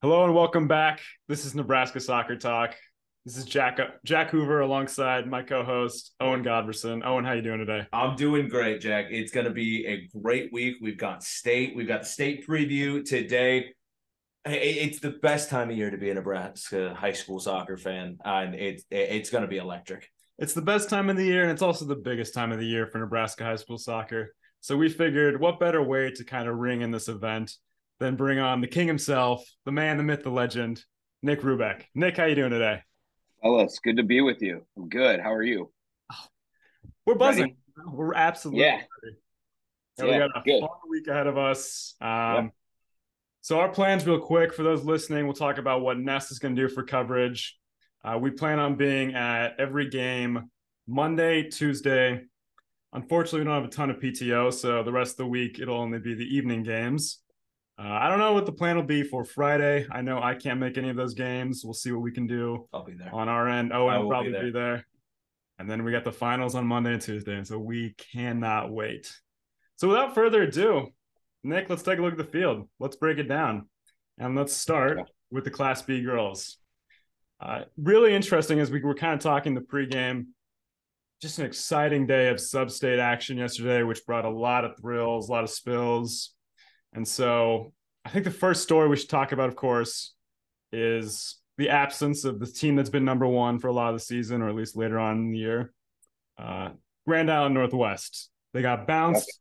Hello and welcome back. This is Nebraska Soccer Talk. This is Jack Jack Hoover alongside my co-host Owen Godberson. Owen, how you doing today? I'm doing great, Jack. It's going to be a great week. We've got state. We've got the state preview today. It's the best time of year to be a Nebraska high school soccer fan, and it's it's going to be electric. It's the best time of the year, and it's also the biggest time of the year for Nebraska high school soccer. So we figured, what better way to kind of ring in this event than bring on the king himself, the man, the myth, the legend, Nick Rubek. Nick, how you doing today? Ellis, good to be with you. I'm good. How are you? We're buzzing. Ready? We're absolutely yeah. ready. So yeah, we got a good. fun week ahead of us. Um, So our plans, real quick, for those listening, we'll talk about what Nest is going to do for coverage. Uh, we plan on being at every game Monday, Tuesday. Unfortunately, we don't have a ton of PTO, so the rest of the week it'll only be the evening games. Uh, I don't know what the plan will be for Friday. I know I can't make any of those games. We'll see what we can do. I'll be there on our end. Owen will probably be there. be there. And then we got the finals on Monday and Tuesday, and so we cannot wait. So without further ado, Nick, let's take a look at the field. Let's break it down, and let's start with the Class B girls. Uh, really interesting as we were kind of talking the pregame. Just an exciting day of sub-state action yesterday, which brought a lot of thrills, a lot of spills. And so I think the first story we should talk about, of course, is the absence of the team that's been number one for a lot of the season, or at least later on in the year. Uh, Grand Island Northwest. They got bounced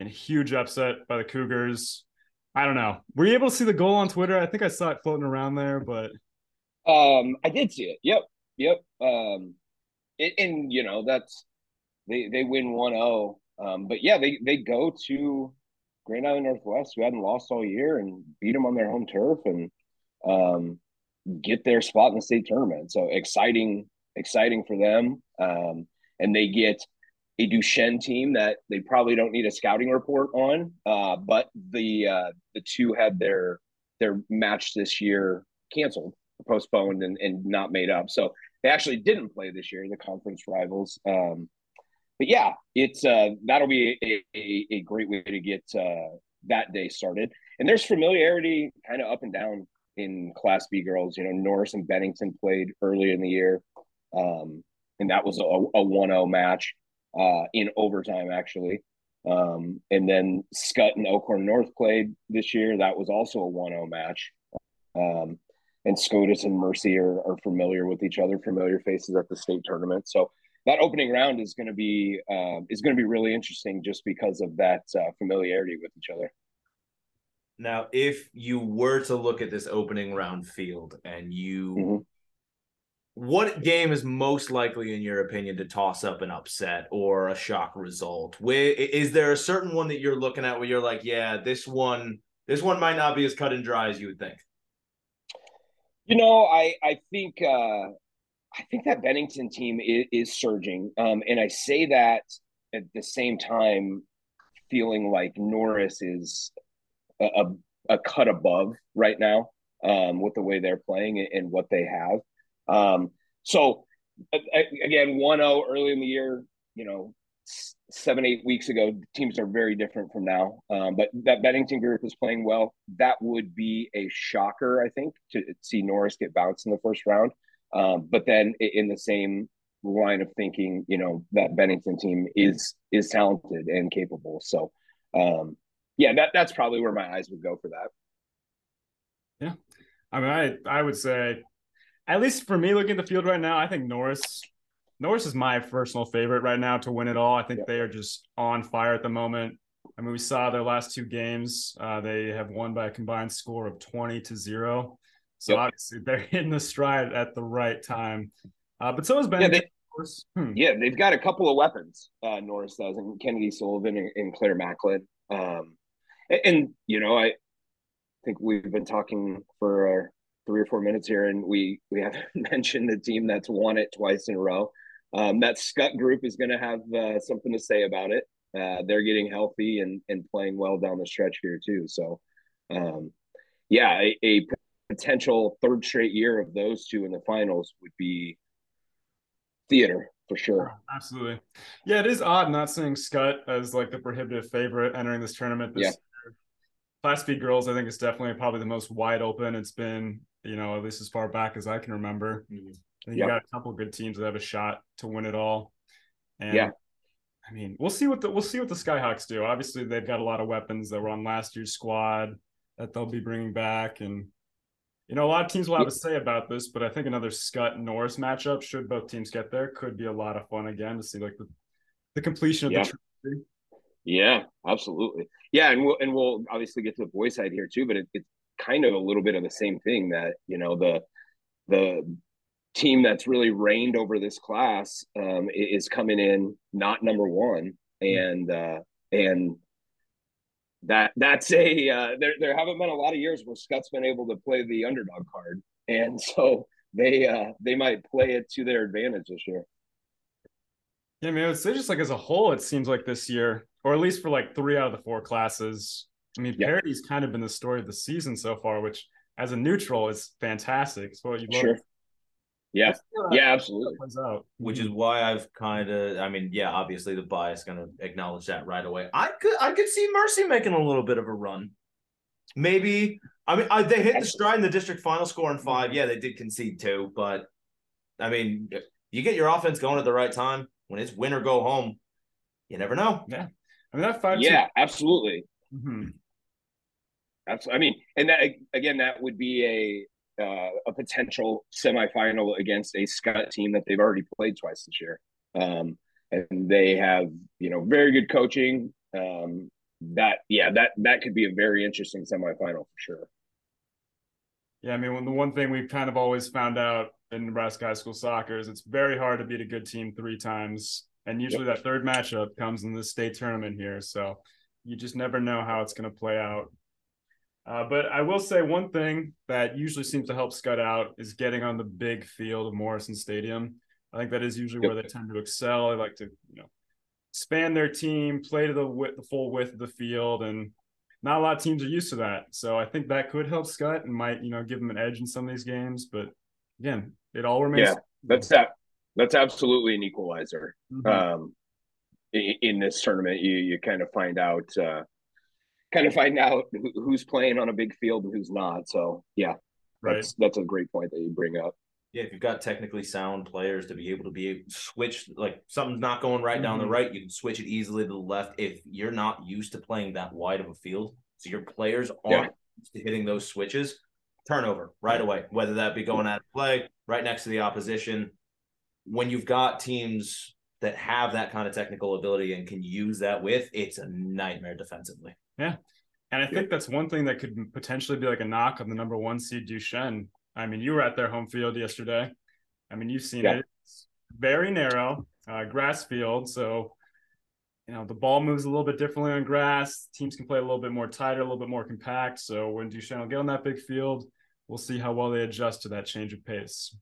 in a huge upset by the Cougars. I don't know. Were you able to see the goal on Twitter? I think I saw it floating around there, but um, I did see it. Yep, yep. Um, it, and you know that's they they win 1-0. Um, but yeah, they they go to Grand Island Northwest, who hadn't lost all year, and beat them on their home turf and um, get their spot in the state tournament. So exciting, exciting for them. Um, and they get a Duchesne team that they probably don't need a scouting report on. Uh, but the uh, the two had their their match this year canceled, postponed, and, and not made up. So they actually didn't play this year. The conference rivals. Um, but yeah, it's uh, that'll be a, a, a great way to get uh, that day started. And there's familiarity kind of up and down in Class B girls. You know, Norris and Bennington played early in the year, um, and that was a, a 1-0 match uh, in overtime, actually. Um, and then Skutt and Elkhorn North played this year. That was also a 1-0 match. Um, and Scotus and Mercy are, are familiar with each other, familiar faces at the state tournament. So that opening round is going to be uh, is going to be really interesting just because of that uh, familiarity with each other. Now, if you were to look at this opening round field and you mm-hmm. what game is most likely in your opinion to toss up an upset or a shock result? Where is there a certain one that you're looking at where you're like, yeah, this one this one might not be as cut and dry as you would think? You know, I I think uh I think that Bennington team is, is surging. Um, and I say that at the same time, feeling like Norris is a, a, a cut above right now um, with the way they're playing and, and what they have. Um, so, again, 1 0 early in the year, you know, seven, eight weeks ago, teams are very different from now. Um, but that Bennington group is playing well. That would be a shocker, I think, to see Norris get bounced in the first round. Um, but then in the same line of thinking, you know, that Bennington team is is talented and capable. So um, yeah, that that's probably where my eyes would go for that. Yeah. I mean, I I would say at least for me looking at the field right now, I think Norris Norris is my personal favorite right now to win it all. I think yeah. they are just on fire at the moment. I mean, we saw their last two games. Uh, they have won by a combined score of 20 to zero. So yep. obviously they're hitting the stride at the right time. Uh, but so has Ben. Yeah, they, hmm. yeah, they've got a couple of weapons. Uh, Norris does, and Kennedy Sullivan and, and Claire Macklin. Um, and, and, you know, I think we've been talking for three or four minutes here, and we we haven't mentioned the team that's won it twice in a row. Um, that Skutt group is going to have uh, something to say about it. Uh, they're getting healthy and and playing well down the stretch here too. So, um, yeah, a, a potential third straight year of those two in the finals would be theater for sure. Absolutely. Yeah, it is odd not seeing Skutt as like the prohibitive favorite entering this tournament this yeah. year. Class B girls, I think, is definitely probably the most wide open. It's been, you know, at least as far back as I can remember. Mm-hmm. I think yep. you got a couple of good teams that have a shot to win it all. And yeah. I mean, we'll see what the we'll see what the Skyhawks do. Obviously, they've got a lot of weapons that were on last year's squad that they'll be bringing back, and you know, a lot of teams will have a say about this. But I think another Skutt Norris matchup, should both teams get there, could be a lot of fun again to see like the the completion of yeah. the. Trophy. Yeah, absolutely. Yeah, and we'll and we'll obviously get to the boy side here too, but it, it's kind of a little bit of the same thing that you know the the team that's really reigned over this class um, is coming in not number one, and uh, and that that's a uh, there there haven't been a lot of years where Skutt's been able to play the underdog card, and so they uh, they might play it to their advantage this year. Yeah, I mean, it's just like as a whole, it seems like this year, or at least for like three out of the four classes. I mean, yep. parity's kind of been the story of the season so far, which as a neutral is fantastic. It's what you love sure. Yeah, yeah, absolutely. Which is why I've kind of, I mean, yeah, obviously the bias going to acknowledge that right away. I could, I could see Mercy making a little bit of a run. Maybe, I mean, I, they hit the stride in the district final score in five. Yeah, they did concede two, but I mean, you get your offense going at the right time when it's win or go home. You never know. Yeah, I mean that five. Yeah, two- absolutely. Mm-hmm. Absolutely. I mean, and that again, that would be a uh, a potential semifinal against a Skutt team that they've already played twice this year. Um, and they have, you know, very good coaching. Um, that, yeah, that, that could be a very interesting semifinal for sure. Yeah. I mean, the one thing we've kind of always found out in Nebraska high school soccer is it's very hard to beat a good team three times. And usually yep. that third matchup comes in the state tournament here. So you just never know how it's going to play out. Uh, but I will say one thing that usually seems to help Skutt out is getting on the big field of Morrison Stadium. I think that is usually where they tend to excel. They like to, you know, span their team, play to the width, the full width of the field, and not a lot of teams are used to that. So I think that could help Skutt and might, you know, give them an edge in some of these games. But again, it all remains. Yeah, that's that. That's absolutely an equalizer. Mm-hmm. Um, in, in, this tournament, you you kind of find out. Uh, kind of find out who's playing on a big field and who's not. So yeah, right. that's that's a great point that you bring up. Yeah, if you've got technically sound players to be able to be switch, like something's not going right mm-hmm. down the mm-hmm. right, you can switch it easily to the left. If you're not used to playing that wide of a field, so your players aren't yeah. hitting those switches, turnover right away. Whether that be going out of play right next to the opposition, when you've got teams that have that kind of technical ability and can use that with, it's a nightmare defensively. Yeah. And I think that's one thing that could potentially be like a knock on the number one seed Duchesne. I mean, you were at their home field yesterday. I mean, you've seen yeah. it. It's very narrow, uh, grass field. So, you know, the ball moves a little bit differently on grass. Teams can play a little bit more tighter, a little bit more compact. So when Duchesne will get on that big field, we'll see how well they adjust to that change of pace.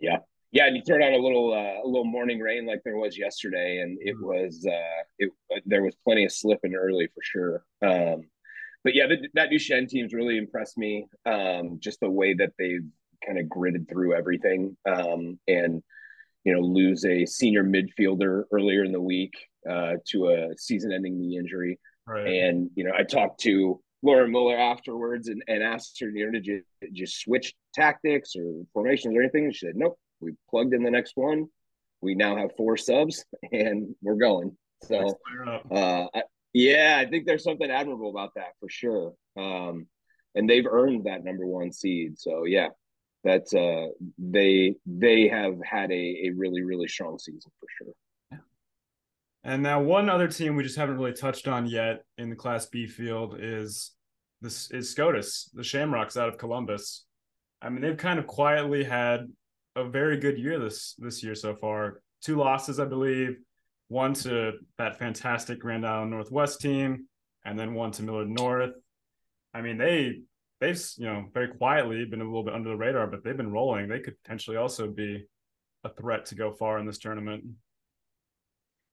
Yeah, yeah, and you throw down a little uh, a little morning rain like there was yesterday, and it mm-hmm. was uh, it there was plenty of slipping early for sure. Um, but yeah, the, that Duchesne team's really impressed me. Um, just the way that they've kind of gritted through everything, um, and you know, lose a senior midfielder earlier in the week uh, to a season-ending knee injury. Right. And you know, I talked to Laura Muller afterwards and, and asked her, you know, did you just switch tactics or formations or anything? And she said, nope, we plugged in the next one. We now have four subs and we're going. So, uh, I, yeah, I think there's something admirable about that for sure. Um, and they've earned that number one seed. So yeah, that's uh, they they have had a, a really really strong season for sure. And now one other team we just haven't really touched on yet in the Class B field is this is SCOTUS, the Shamrocks out of Columbus. I mean, they've kind of quietly had a very good year this this year so far. Two losses, I believe. One to that fantastic Grand Island Northwest team, and then one to Millard North. I mean, they they've you know very quietly been a little bit under the radar, but they've been rolling. They could potentially also be a threat to go far in this tournament.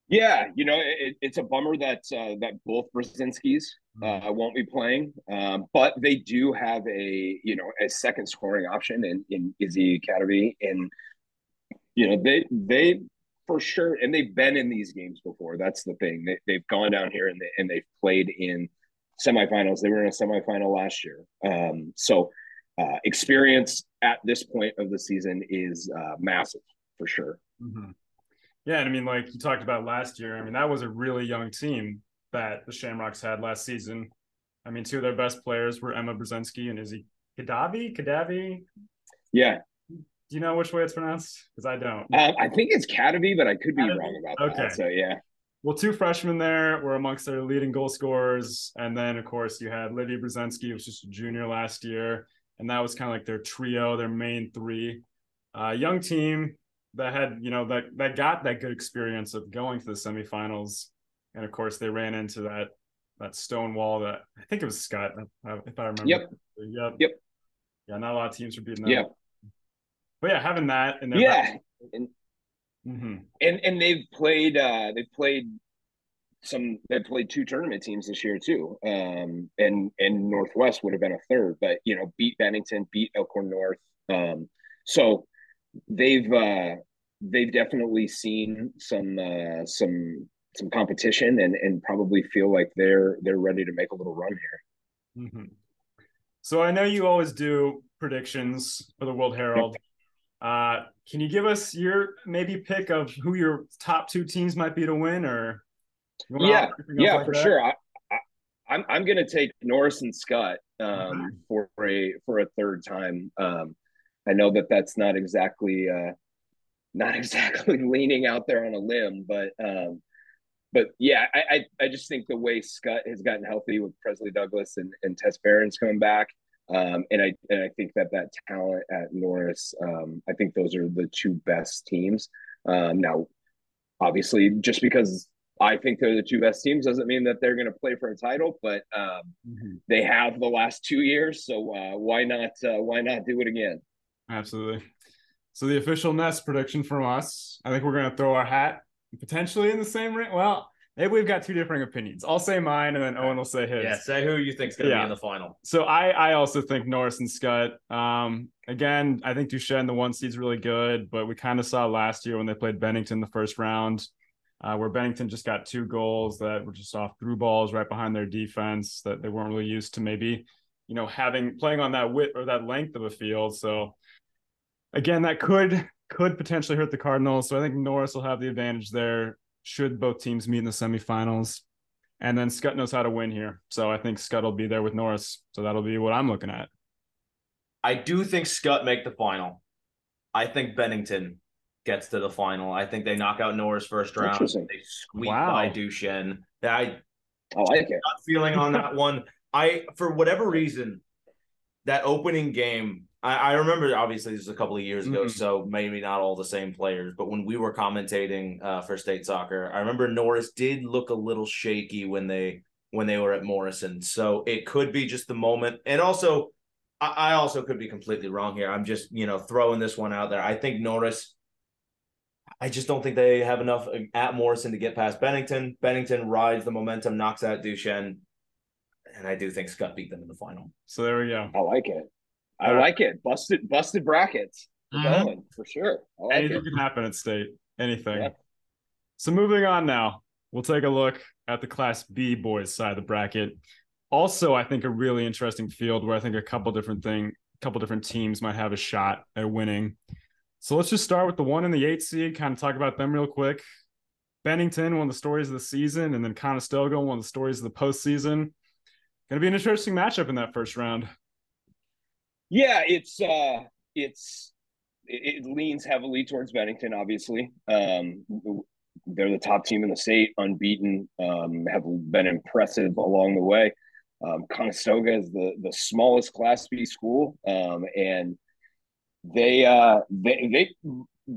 Yeah, you know, it, it's a bummer that uh, that both Brzezinskis uh, won't be playing, um, but they do have a you know a second scoring option in in Izzy Kadavi, and you know they they for sure, and they've been in these games before. That's the thing. They, they've gone down here and they and they've played in semifinals. They were in a semifinal last year. Um, so uh, experience at this point of the season is uh, massive for sure. Mm-hmm. Yeah, and I mean, like you talked about last year. I mean, that was a really young team that the Shamrocks had last season. I mean, two of their best players were Emma Brzezinski and Izzy Kadavi. Kadavi. Yeah. Do you know which way it's pronounced? Because I don't. Um, I think it's Kadavi, but I could be Kadavi? wrong about okay. that. So yeah. Well, two freshmen there were amongst their leading goal scorers, and then of course you had Lydia Brzezinski, who was just a junior last year, and that was kind of like their trio, their main three. Uh, young team that had you know that that got that good experience of going to the semifinals, and of course they ran into that that stone wall that I think it was Skutt if I remember. Yep. Yep. Yep. Yeah, not a lot of teams were beating that. Yep. But yeah, having that and yeah, and, mm-hmm. and and they've played uh they've played some they played two tournament teams this year too. Um and and Northwest would have been a third, but you know, beat Bennington, beat Elkhorn North. Um so they've uh they've definitely seen some uh some some competition and and probably feel like they're they're ready to make a little run here. Mm-hmm. So I know you always do predictions for the World Herald. Uh, can you give us your maybe pick of who your top two teams might be to win, or yeah, yeah, like for that? sure. I, I, I'm I'm gonna take Norris and Skutt um, for a for a third time. Um, I know that that's not exactly uh, not exactly leaning out there on a limb, but um, but yeah, I, I, I just think the way Skutt has gotten healthy with Presley Douglas and, and Tess Barron's coming back, um, and I and I think that that talent at Norris, um, I think those are the two best teams. Um, now, obviously, just because I think they're the two best teams doesn't mean that they're going to play for a title, but um, mm-hmm. they have the last two years, so uh, why not? Uh, why not do it again? Absolutely. So the official Nest prediction from us, I think we're going to throw our hat potentially in the same ring. Well, maybe we've got two different opinions. I'll say mine, and then Owen will say his. Yeah, say who you think's going to yeah. be in the final. So I, I also think Norris and Skutt. Um, again, I think Duchesne, the one seed's really good, but we kind of saw last year when they played Bennington the first round, uh, where Bennington just got two goals that were just off through balls right behind their defense that they weren't really used to maybe, you know, having playing on that width or that length of a field. So again, that could could potentially hurt the Cardinals. So I think Norris will have the advantage there should both teams meet in the semifinals. And then Skutt knows how to win here. So I think Skutt will be there with Norris. So that'll be what I'm looking at. I do think Skutt make the final. I think Bennington gets to the final. I think they knock out Norris first round. They squeak wow. by Duchesne. I, oh, I like it. Not feeling on that one. I for whatever reason, that opening game I, I remember obviously this was a couple of years ago, mm-hmm. so maybe not all the same players, but when we were commentating uh, for state soccer, I remember Norris did look a little shaky when they when they were at Morrison. So it could be just the moment. And also I, I also could be completely wrong here. I'm just, you know, throwing this one out there. I think Norris I just don't think they have enough uh, at Morrison to get past Bennington. Bennington rides the momentum, knocks out Duchesne, and I do think Skutt beat them in the final. So there we go. I like it. I like it. Busted, busted brackets. Mm-hmm. Going for sure. Like Anything it. can happen at state. Anything. Yeah. So moving on now, we'll take a look at the Class B boys side of the bracket. Also, I think a really interesting field where I think a couple different thing, a couple different teams might have a shot at winning. So let's just start with the one in the eight seed. Kind of talk about them real quick. Bennington, one of the stories of the season, and then Conestoga, one of the stories of the postseason. Going to be an interesting matchup in that first round. Yeah, it's uh it's it, it leans heavily towards Bennington, obviously. Um they're the top team in the state, unbeaten, um, have been impressive along the way. Um, Conestoga is the the smallest Class B school, um, and they uh, they they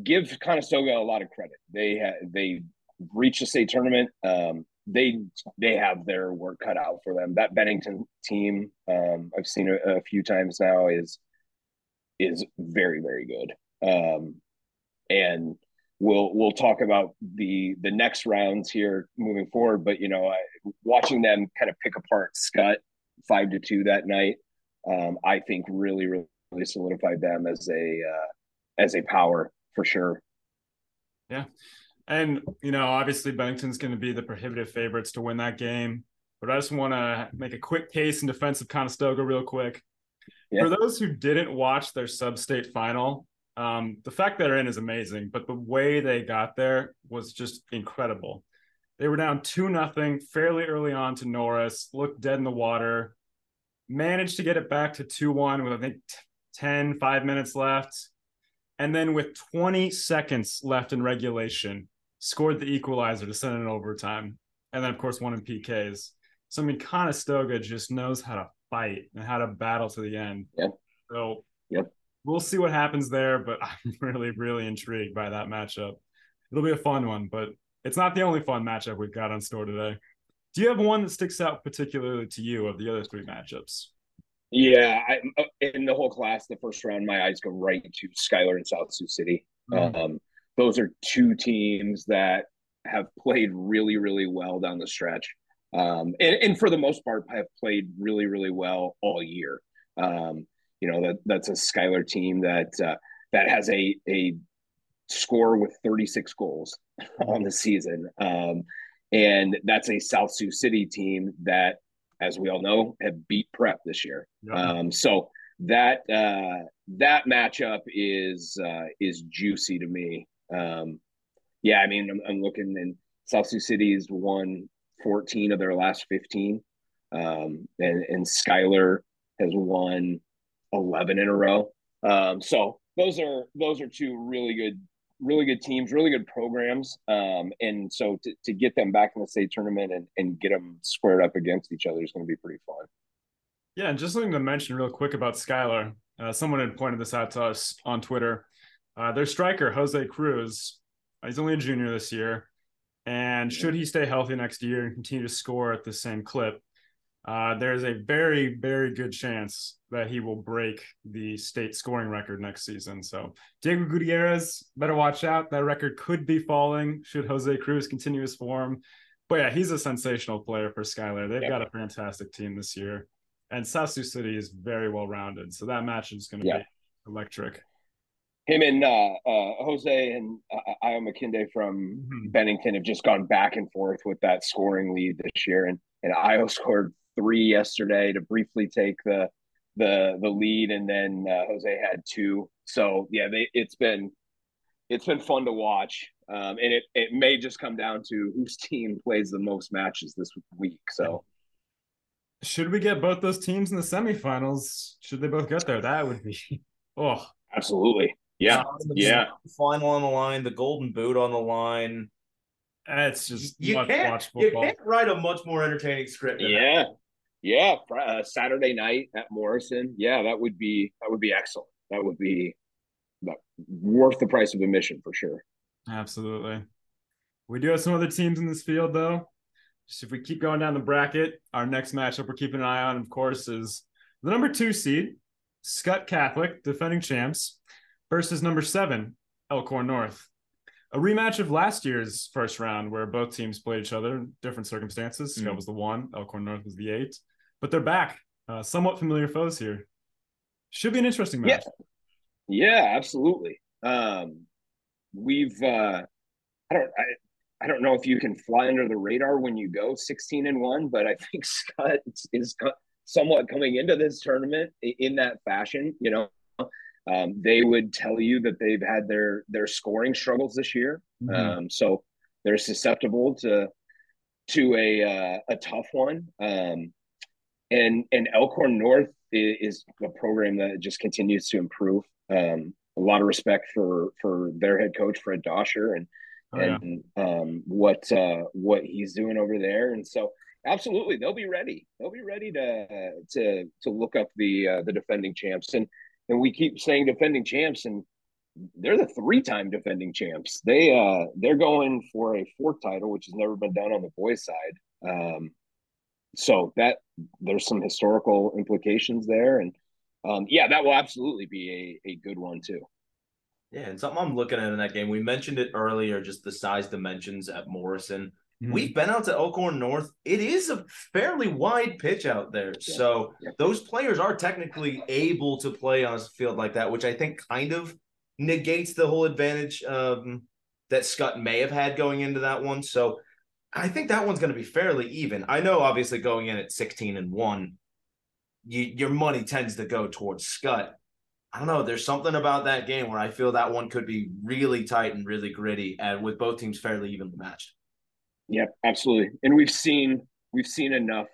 give Conestoga a lot of credit. They ha- they reached the state tournament. Um, they they have their work cut out for them. That Bennington team, um, I've seen a, a, few times now, is is very very good. Um, and we'll we'll talk about the the next rounds here moving forward. But you know, I, watching them kind of pick apart Skutt five to two that night, um, I think really really solidified them as a uh, as a power for sure. Yeah. And, you know, obviously Bennington's going to be the prohibitive favorites to win that game. but I just want to make a quick case in defense of Conestoga real quick. Yeah. For those who didn't watch their sub-state final, um, the fact they're in is amazing, but the way they got there was just incredible. They were down two nothing fairly early on to Norris, looked dead in the water, managed to get it back to 2-1 with I think 10 5 minutes left. And then with 20 seconds left in regulation, scored the equalizer to send it overtime. And then of course won in PKs. So I mean Conestoga just knows how to fight and how to battle to the end. Yep. So yep. We'll see what happens there, but I'm really, really intrigued by that matchup. It'll be a fun one, but it's not the only fun matchup we've got on store today. Do you have one that sticks out particularly to you of the other three matchups? Yeah, I, uh, in the whole class, the first round, my eyes go right to Schuyler and South Sioux City. Mm-hmm. Um, those are two teams that have played really, really well down the stretch um, and, and for the most part have played really really well all year. Um, you know that that's a Schuyler team that uh, that has a a score with 36 goals on the season, um, and that's a South Sioux City team that, as we all know, have beat Prep this year. Yeah. Um, so that uh, that matchup is uh, is juicy to me. Um, yeah, I mean, I'm, I'm looking and South Sioux City's won 14 of their last 15. Um, and, and Schuyler has won 11 in a row. Um, so those are, those are two really good, really good teams, really good programs. Um, and so to, to get them back in the state tournament and, and get them squared up against each other is going to be pretty fun. Yeah. And just something to mention real quick about Schuyler. Uh, someone had pointed this out to us on Twitter. Uh, their striker, Jose Cruz, he's only a junior this year. And should he stay healthy next year and continue to score at the same clip, uh, there's a very, very good chance that he will break the state scoring record next season. So Diego Gutierrez, better watch out. That record could be falling should Jose Cruz continue his form. But yeah, he's a sensational player for Schuyler. They've yeah. got a fantastic team this year. And South Sioux City is very well rounded. So that match is going to yeah. be electric him and uh, uh, Jose and uh, Io McKinday from mm-hmm. Bennington have just gone back and forth with that scoring lead this year, and and Io scored three yesterday to briefly take the the the lead, and then uh, Jose had two. So yeah, they, it's been it's been fun to watch, um, and it it may just come down to whose team plays the most matches this week. So. Should we get both those teams in the semifinals? Should they both get there? That would be oh absolutely yeah, yeah. Final on the line, the Golden Boot on the line. It's just you can't you can't write a much more entertaining script. Yeah, that. yeah. Uh, Saturday night at Morrison. Yeah, that would be that would be excellent. That would be worth the price of admission for sure. Absolutely. We do have some other teams in this field though. Just if we keep going down the bracket, our next matchup we're keeping an eye on, of course, is the number two seed, Skutt Catholic, defending champs, versus number seven, Elkhorn North. A rematch of last year's first round where both teams played each other, in different circumstances. Skutt mm-hmm. was the one, Elkhorn North was the eight, but they're back. Uh, somewhat familiar foes here. Should be an interesting match. Yeah, yeah absolutely. Um, we've uh, I don't I, I don't know if you can fly under the radar when you go 16 and one, but I think Skutt is somewhat coming into this tournament in that fashion. You know, um, they would tell you that they've had their their scoring struggles this year, mm-hmm. um, so they're susceptible to to a uh, a tough one. Um, and and Elkhorn North is, a program that just continues to improve. Um, a lot of respect for for their head coach Fred Dosher and oh, and yeah. um, what uh, what he's doing over there. And so absolutely they'll be ready. They'll be ready to to to look up the uh, the defending champs and and we keep saying defending champs and they're the three-time defending champs. They uh they're going for a fourth title, which has never been done on the boys' side. Um, so that there's some historical implications there, and um, yeah, that will absolutely be a a good one too. Yeah, and something I'm looking at in that game, we mentioned it earlier, just the size dimensions at Morrison. Mm-hmm. We've been out to Elkhorn North. It is a fairly wide pitch out there. Yeah. So yeah. those players are technically able to play on a field like that, which I think kind of negates the whole advantage um, that Skutt may have had going into that one. So I think that one's going to be fairly even. I know, obviously, going in at 16 and one, you, your money tends to go towards Skutt. I don't know. There's something about that game where I feel that one could be really tight and really gritty, and with both teams fairly evenly matched. Yep, absolutely. And we've seen we've seen enough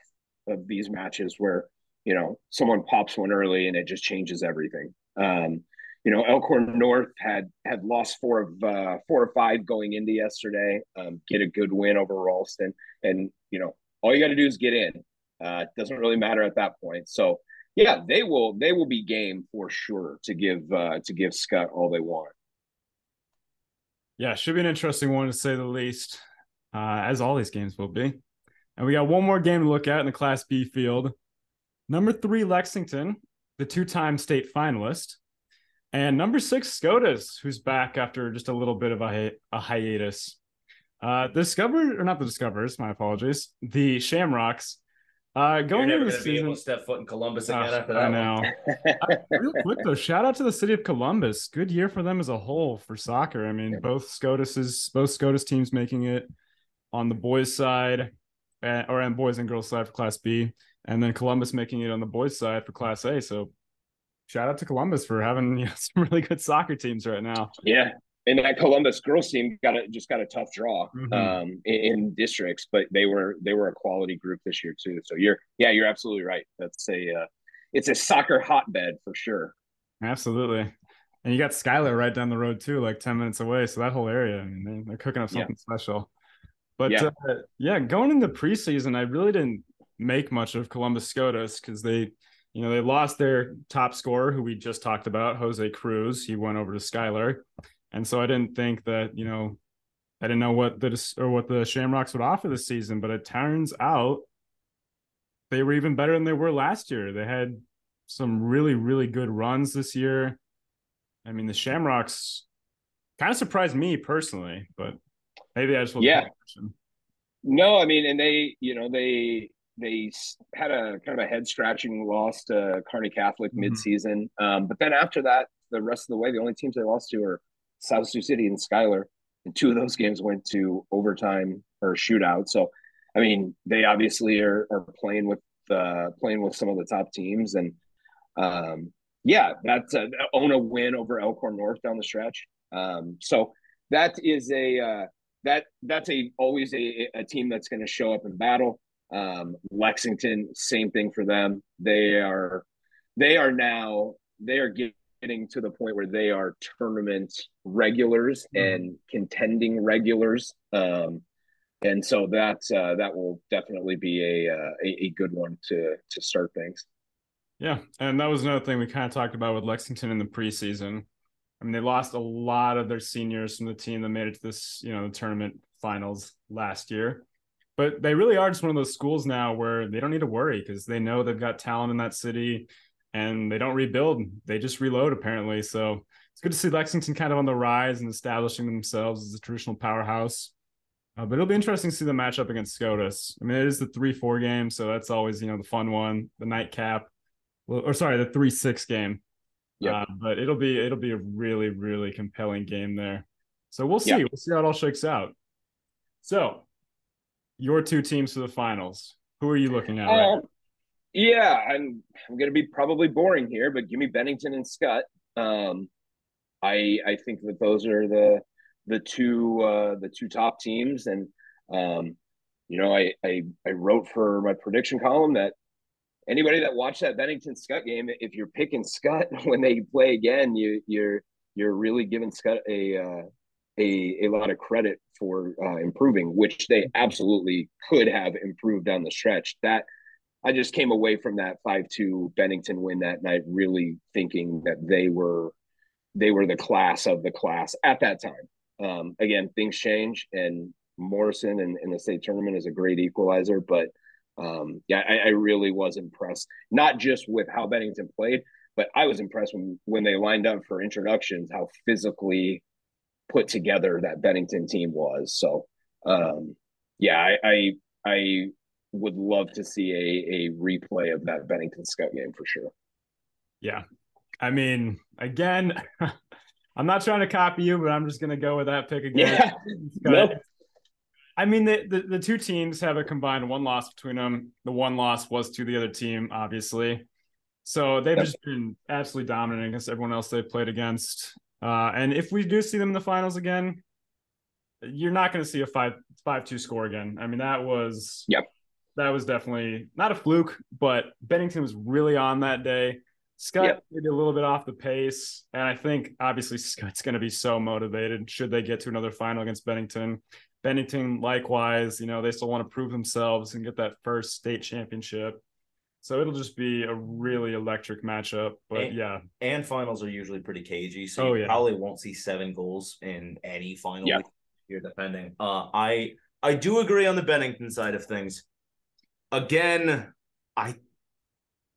of these matches where you know someone pops one early and it just changes everything. Um, you know, Elkhorn North had had lost four of uh, four or five going into yesterday. Um, get a good win over Ralston, and you know, all you got to do is get in. Uh, doesn't really matter at that point. So yeah, they will they will be game for sure to give uh, to give Skutt all they want. Yeah, should be an interesting one to say the least, uh, as all these games will be. And we got one more game to look at in the Class B field. Number three, Lexington, the two-time state finalist, and number six, SCOTUS, who's back after just a little bit of a, hi- a hiatus. Uh, Discover or not the Discovers, my apologies. The Shamrocks. Uh, going You're into the gonna be able season, to step foot in Columbus again Ah, after that. I know. Uh, real quick though, shout out to the city of Columbus. Good year for them as a whole for soccer. I mean, Yeah. both SCOTUS's both SCOTUS teams making it on the boys' side, uh, or on boys and girls side for Class B, and then Columbus making it on the boys' side for Class A. So, shout out to Columbus for having you know, some really good soccer teams right now. Yeah, and that Columbus girls team got a just got a tough draw Mhm. um, in, in districts, but they were they were a quality group this year too. So you're yeah, you're absolutely right. That's a uh, it's a soccer hotbed for sure. Absolutely. And you got Schuyler right down the road too, like 10 minutes away. So that whole area, I mean, they- they're cooking up Yeah. something special. But Yeah. uh, yeah, going into preseason, I really didn't make much of Columbus SCOTUS because they, you know, they lost their top scorer who we just talked about, Jose Cruz. He went over to Schuyler. And so I didn't think that, you know, I didn't know what the or what the Shamrocks would offer this season, but it turns out they were even better than they were last year. They had some really, really good runs this year. I mean, the Shamrocks kind of surprised me personally, but maybe I just Yeah. No, I mean, and they you know they they had a kind of a head scratching loss to Kearney Catholic Mhm. midseason, um, but then after that, the rest of the way, the only teams they lost to are South Sioux City and Schuyler, and two of those games went to overtime or shootout. So, I mean, they obviously are are playing with uh, playing with some of the top teams, and um, yeah, that's a, own a win over Elkhorn North down the stretch. Um, so that is a uh, that that's a always a, a team that's going to show up in battle. Um, Lexington, same thing for them. They are they are now they are getting to the point where they are tournament regulars Mhm. and contending regulars. Um, and so that uh, that will definitely be a, uh, a a good one to to start things. Yeah, and that was another thing we kind of talked about with Lexington in the preseason. I mean, they lost a lot of their seniors from the team that made it to this, you know, the tournament finals last year. But they really are just one of those schools now where they don't need to worry because they know they've got talent in that city and they don't rebuild. They just reload, apparently. So it's good to see Lexington kind of on the rise and establishing themselves as a traditional powerhouse. Uh, but it'll be interesting to see the matchup against SCOTUS. I mean, it is the 3 4 game. So that's always, you know, the fun one, the nightcap or sorry, the three six game. Yep. Uh, but it'll be it'll be a really really compelling game there. So we'll see. Yeah. We'll see how it all shakes out. So, your two teams for the finals. Who are you looking at? right Um, yeah, I'm I'm gonna be probably boring here, but give me Bennington and Skutt. Um, I I think that those are the the two uh, the two top teams, and um, you know, I, I I wrote for my prediction column that anybody that watched that Bennington Skutt game, if you're picking Skutt when they play again, you you're you're really giving Skutt a uh, a a lot of credit for uh, improving, which they absolutely could have improved down the stretch. That I just came away from that five two Bennington win that night, really thinking that they were they were the class of the class at that time. Um, again, things change, and Morrison in, in the state tournament is a great equalizer, but um, yeah, I, I really was impressed, not just with how Bennington played, but I was impressed when when they lined up for introductions, how physically put together that Bennington team was. So, um, yeah, I, I I would love to see a a replay of that Bennington Skutt game for sure. Yeah. I mean, again, I'm not trying to copy you, but I'm just gonna go with that pick again. Yeah, Nope. I mean, the, the, the two teams have a combined one loss between them. The one loss was to the other team, obviously. So they've yep. just been absolutely dominant against everyone else they've played against. Uh, and if we do see them in the finals again, you're not going to see a five five two score again. I mean, that was yep. That was definitely not a fluke, but Bennington was really on that day. Skutt yep. maybe a little bit off the pace, and I think obviously Skutt's going to be so motivated should they get to another final against Bennington. Bennington, likewise, you know, they still want to prove themselves and get that first state championship. So it'll just be a really electric matchup. But and, yeah. And finals are usually pretty cagey. So oh, you yeah. probably won't see seven goals in any final yeah. you're defending. Uh I I do agree on the Bennington side of things. Again, I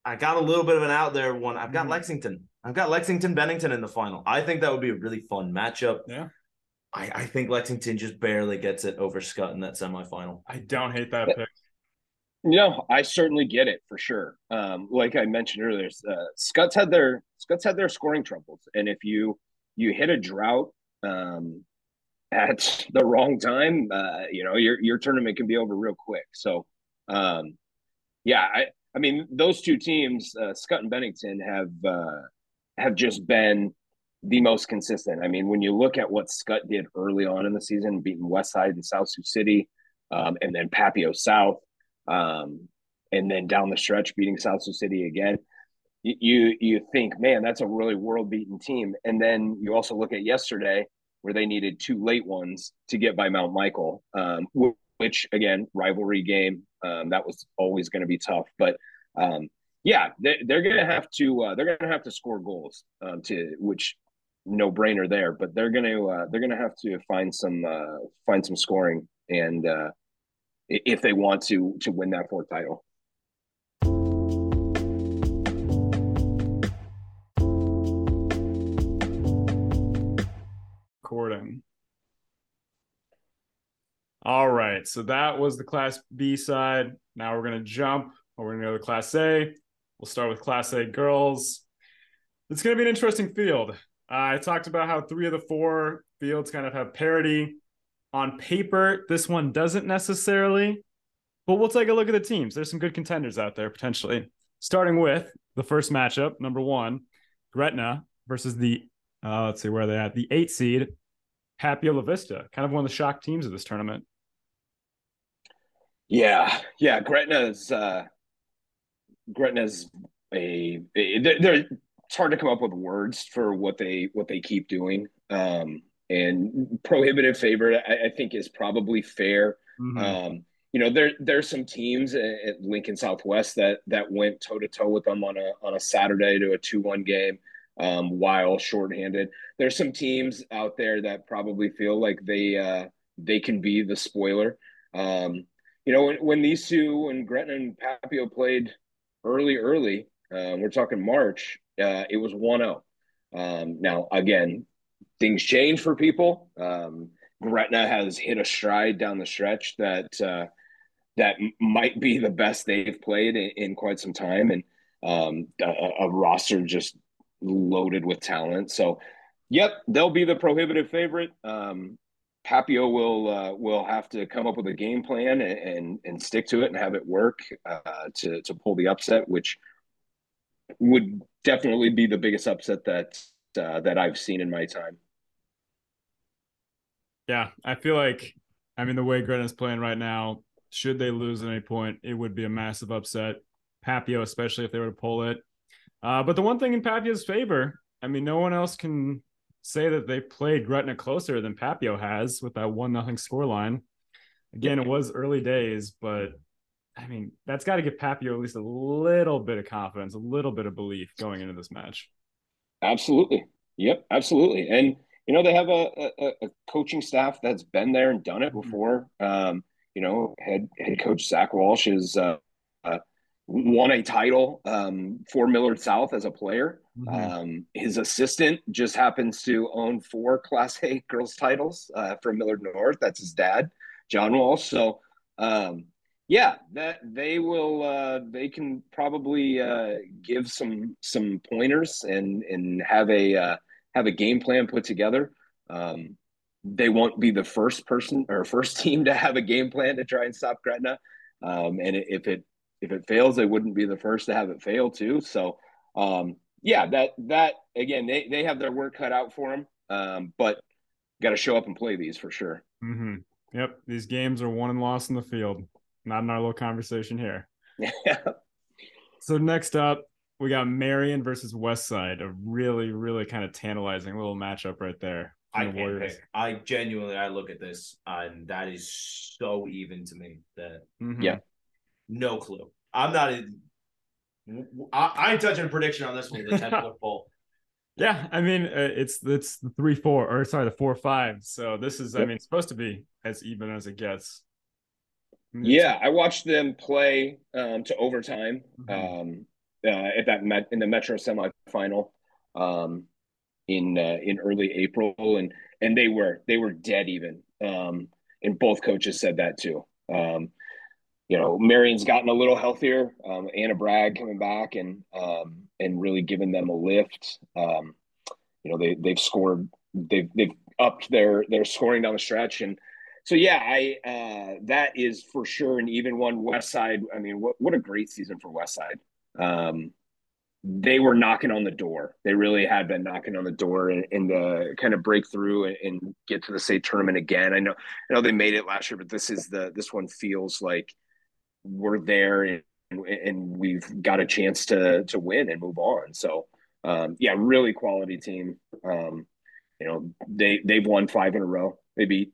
I got a little bit of an out there one. I've got mm-hmm. Lexington. I've got Lexington Bennington in the final. I think that would be a really fun matchup. Yeah. I, I think Lexington just barely gets it over Skutt in that semifinal. I don't hate that pick. No, I certainly get it for sure. Um, like I mentioned earlier, uh, Skutt's had their Skutt's had their scoring troubles, and if you you hit a drought um, at the wrong time, uh, you know your your tournament can be over real quick. So, um, yeah, I I mean those two teams, uh, Skutt and Bennington, have uh, have just been the most consistent. I mean, when you look at what Skutt did early on in the season, beating Westside and South Sioux City, um, and then Papio South um, and then down the stretch beating South Sioux City again. You you think, man, that's a really world beaten team, and then you also look at yesterday where they needed two late ones to get by Mount Michael, um, which again rivalry game um, that was always going to be tough, but um, yeah, they, are going to have to uh, they're going to have to score goals um, to which no brainer there, but they're going to uh, they're going to have to find some uh, find some scoring and uh, if they want to to win that fourth title. Recording. All right, so that was the Class B side. Now we're gonna jump. We're gonna go to Class A. We'll start with Class A girls. It's gonna be an interesting field. Uh, I talked about how three of the four fields kind of have parity on paper, this one doesn't necessarily, but we'll take a look at the teams. There's some good contenders out there potentially. Starting with the first matchup, number one, Gretna versus the uh, let's see where they at the eight seed, Papio La Vista, kind of one of the shock teams of this tournament. Yeah, yeah, Gretna's uh, Gretna's a, a they're, it's hard to come up with words for what they what they keep doing. Um, and prohibitive favorite I, I think is probably fair. Mm-hmm. Um, you know, there there's some teams at Lincoln Southwest that that went toe to toe with them on a on a Saturday to a two one game um, while shorthanded. There's some teams out there that probably feel like they uh, they can be the spoiler. Um, you know, when, when these two, when Gretna and Papio played early, early, uh, we're talking March, uh, it was 1 0. Um, now, again, things change for people. Um, Gretna has hit a stride down the stretch that uh, that might be the best they've played in, in quite some time, and um, a, a, roster just loaded with talent. So, yep, they'll be the prohibitive favorite. Um, Papio will uh, will have to come up with a game plan and, and, and stick to it and have it work uh, to to pull the upset, which would definitely be the biggest upset that uh, that I've seen in my time. Yeah, I feel like, I mean, the way Gretna's playing right now, should they lose at any point, it would be a massive upset. Papio, especially if they were to pull it. Uh, but the one thing in Papio's favor, I mean, no one else can say that they played Gretna closer than Papio has with that one nothing scoreline. Again, it was early days, but I mean, that's got to give Papio at least a little bit of confidence, a little bit of belief going into this match. Absolutely. Yep, absolutely. And you know they have a, a, a coaching staff that's been there and done it mm-hmm. before. Um, you know, head head coach Zach Walsh is uh, uh, won a title um, for Millard South as a player. Mm-hmm. Um, his assistant just happens to own four Class A girls titles uh, for Millard North. That's his dad, John Walsh. So, um, yeah, that they will. Uh, they can probably uh, give some some pointers and and have a uh, have a game plan put together. Um, they won't be the first person or first team to have a game plan to try and stop Gretna. Um, and if it if it fails, they wouldn't be the first to have it fail too. So um, yeah, that that again, they they have their work cut out for them, um, but got to show up and play these for sure. Mm-hmm. Yep, these games are won and lost in the field, not in our little conversation here. Yeah. so next up, we got Marian versus West Side, a really, really kind of tantalizing little matchup right there. I can't pick. I genuinely, I look at this and that is so even to me that mm-hmm. yeah, no clue. I'm not. I, I ain't touching a prediction on this one. The ten foot pole. Yeah, I mean uh, it's it's the three four or sorry the four five. So this is yep. I mean it's supposed to be as even as it gets. Yeah, I watched them play um, to overtime mm-hmm. um, uh, at that met, in the Metro semifinal um, in uh, in early April, and and they were they were dead even. Um, and both coaches said that too. Um, you know, Marian's gotten a little healthier. Um, Anna Bragg coming back and um, and really giving them a lift. Um, you know, they they've scored. They've they've upped their their scoring down the stretch, and so yeah, I uh, that is for sure an even one. West Side. I mean, what what a great season for West Side. Um, they were knocking on the door. They really had been knocking on the door and, and kind of break through and, and, get to the state tournament again. I know, I know they made it last year, but this is the this one feels like we're there and, and we've got a chance to to win and move on. So um, yeah, really quality team. Um, you know, they they've won five in a row. They beat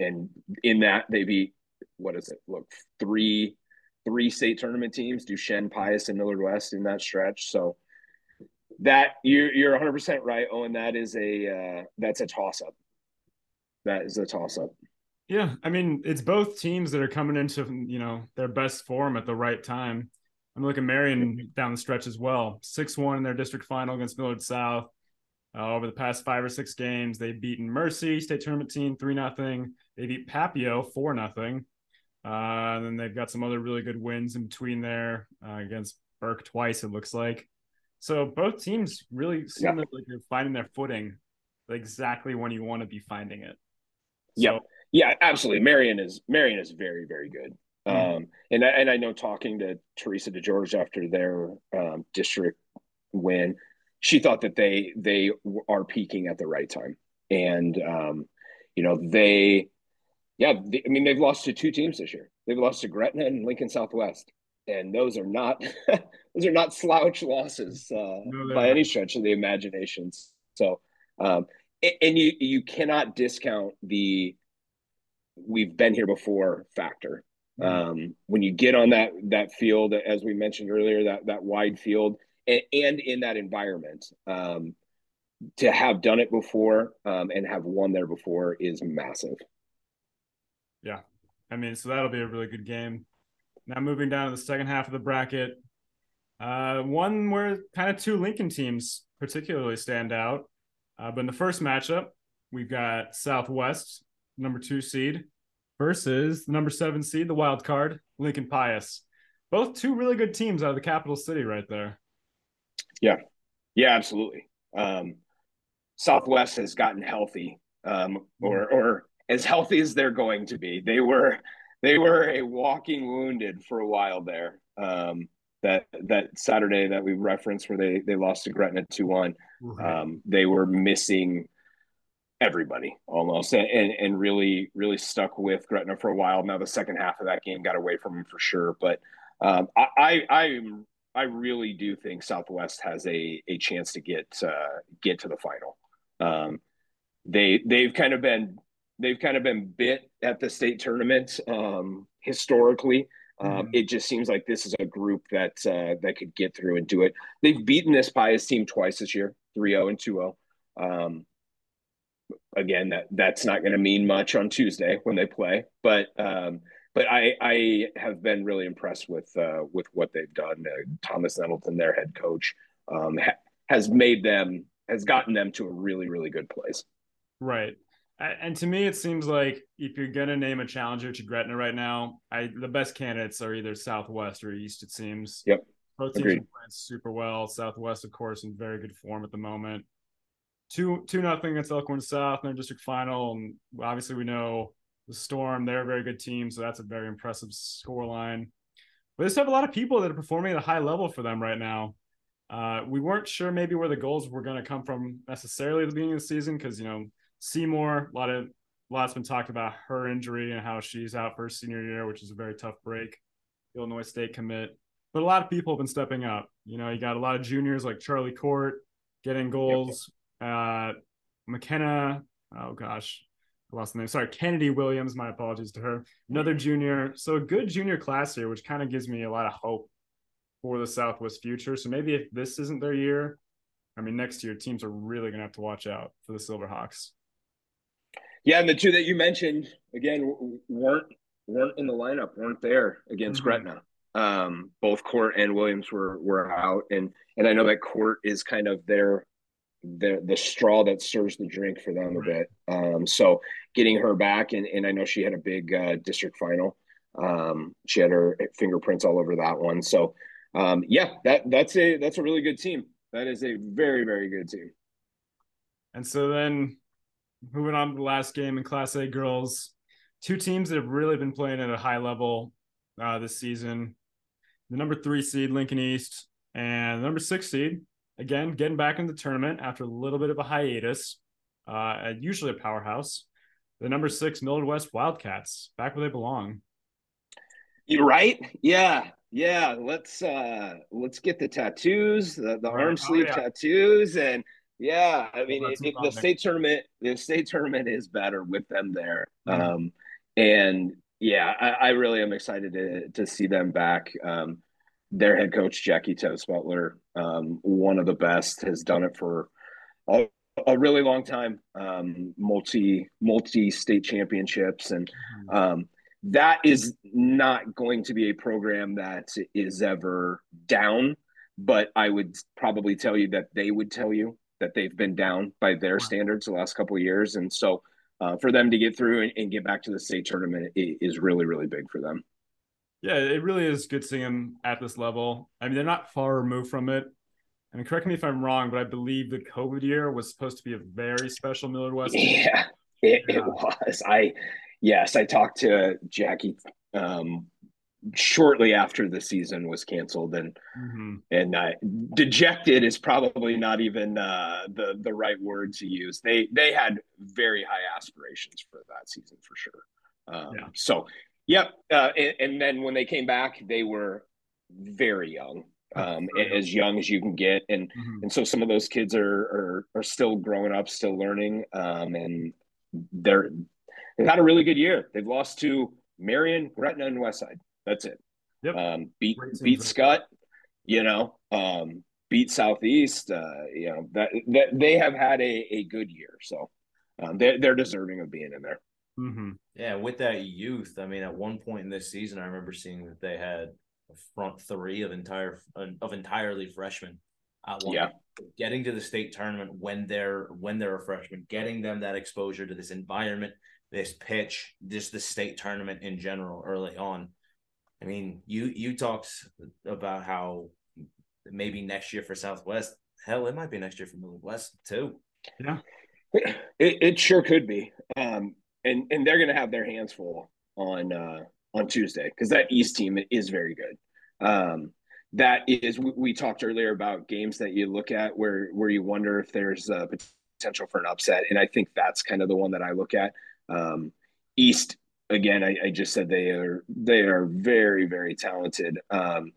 and in that they beat what is it? Look, three three state tournament teams, Duchesne, Pius, and Millard West in that stretch. So that you you're 100 percent right, Owen. That is a uh, that's a toss up. That is a toss up. Yeah, I mean, it's both teams that are coming into you know their best form at the right time. I'm looking Marian down the stretch as well. Six one in their district final against Millard South. Uh, over the past five or six games, they've beaten Mercy state tournament team three nothing. They beat Papio four nothing. Uh, and then they've got some other really good wins in between there uh, against Burke twice. It looks like. So both teams really seem yeah. like they're finding their footing exactly when you want to be finding it. So, yeah. Yeah, absolutely. Marian is Marian is very very good. Mm-hmm. Um, and I, and I know talking to Teresa DeGeorge after their um, district win, she thought that they they are peaking at the right time, and um, you know they, yeah, they, I mean they've lost to two teams this year. They've lost to Gretna and Lincoln Southwest, and those are not those are not slouch losses uh, no, by not. any stretch of the imagination. So, um, and, and you you cannot discount the we've been here before factor. Um, when you get on that that field, as we mentioned earlier, that that wide field, and, and in that environment, um, to have done it before um, and have won there before is massive. Yeah, I mean, so that'll be a really good game. Now moving down to the second half of the bracket, uh, one where kind of two Lincoln teams particularly stand out. Uh, but in the first matchup, we've got Southwest number two seed, versus the number seven seed, the wild card, Lincoln Pius. Both two really good teams out of the capital city right there. Yeah. Yeah, absolutely. Um, Southwest has gotten healthy, um, or or as healthy as they're going to be. They were they were a walking wounded for a while there. Um, that that Saturday that we referenced where they they lost to Gretna two one. Um, they were missing everybody almost and, and, and really really stuck with Gretna for a while. Now the second half of that game got away from him for sure, but um, I, I I I really do think Southwest has a a chance to get uh, get to the final. Um, they they've kind of been they've kind of been bit at the state tournament um, historically. Um, mm-hmm. It just seems like this is a group that uh, that could get through and do it. They've beaten this Pius team twice this year, 3-0 and 2-0. Um, again, that that's not going to mean much on Tuesday when they play, but um, but I I have been really impressed with uh, with what they've done. Uh, Thomas Nettleton, their head coach, um, ha- has made them has gotten them to a really really good place. Right. And to me, it seems like if you're gonna name a challenger to Gretna right now, I the best candidates are either Southwest or East. It seems. Yep. Both teams playing super well. Southwest, of course, in very good form at the moment. two two nothing against Elkhorn South in their district final, and obviously we know the Storm. They're a very good team, so that's a very impressive score line. But they just have a lot of people that are performing at a high level for them right now. Uh, we weren't sure maybe where the goals were going to come from necessarily at the beginning of the season because you know Seymour, a lot of a lot's been talked about her injury and how she's out for her senior year, which is a very tough break. Illinois State commit, but a lot of people have been stepping up. You know, you got a lot of juniors like Charlie Court getting goals. Uh, McKenna, oh gosh, I lost the name. Sorry, Kennedy Williams. My apologies to her. Another junior. So a good junior class here, which kind of gives me a lot of hope for the Southwest future. So maybe if this isn't their year, I mean, next year teams are really going to have to watch out for the Silverhawks. Yeah, and the two that you mentioned again weren't weren't in the lineup, weren't there against mm-hmm. Gretna. Um, both Court and Williams were were out, and and I know that Court is kind of their the the straw that stirs the drink for them a bit. Um, so getting her back, and and I know she had a big uh, district final. Um, she had her fingerprints all over that one. So um, yeah, that that's a that's a really good team. That is a very very good team. And so then moving on to the last game in Class A girls, two teams that have really been playing at a high level uh, this season. The number three seed Lincoln East and the number six seed again getting back in the tournament after a little bit of a hiatus. Uh, usually a powerhouse. The number six Millard West Wildcats back where they belong. You're right. Yeah, yeah. Let's uh let's get the tattoos, the, the arm sleeve oh, yeah. tattoos, and yeah, I mean, it, it, the state tournament, the state tournament is better with them there. Mm-hmm. Um, and yeah, I, I, really am excited to to see them back. Um, their head coach Jackie Toast Butler, um, one of the best, has done it for a, a really long time. Um, multi multi state championships, and mm-hmm. um, that is not going to be a program that is ever down. But I would probably tell you that they would tell you that they've been down by their standards the last couple of years, and so uh, for them to get through and, and, get back to the state tournament is really really big for them. Yeah, it really is good seeing them at this level. I mean, they're not far removed from it. I mean, correct me if I'm wrong, but I believe the COVID year was supposed to be a very special Millard West. Yeah, it, yeah. it was. I yes, I talked to Jackie um, shortly after the season was canceled and mm-hmm. and uh, dejected is probably not even uh, the the right word to use they they had very high aspirations for that season for sure um, yeah. so yep uh, and, and, then when they came back they were very young um, as young as you can get and mm-hmm. and so some of those kids are are, are still growing up still learning um, and they're they've had a really good year they've lost to marion gretna and westside that's it. Yep. Um, beat beat Skutt. you know, um, beat Southeast. Uh, you know that that they have had a, a good year, so um, they're they're deserving of being in there. Mm-hmm. Yeah, with that youth, I mean, at one point in this season, I remember seeing that they had a front three of entire of entirely freshmen. yeah, getting to the state tournament when they're when they're a freshman, getting them that exposure to this environment, this pitch, just the state tournament in general early on I mean, you you talked about how maybe next year for Southwest, hell, it might be next year for Millard West too. Yeah, it, it sure could be. Um, and and they're going to have their hands full on uh, on Tuesday because that East team is very good. Um, that is, we, we, talked earlier about games that you look at where where you wonder if there's a potential for an upset, and I think that's kind of the one that I look at. Um, East again, I, I, just said they are they are very very talented. Um,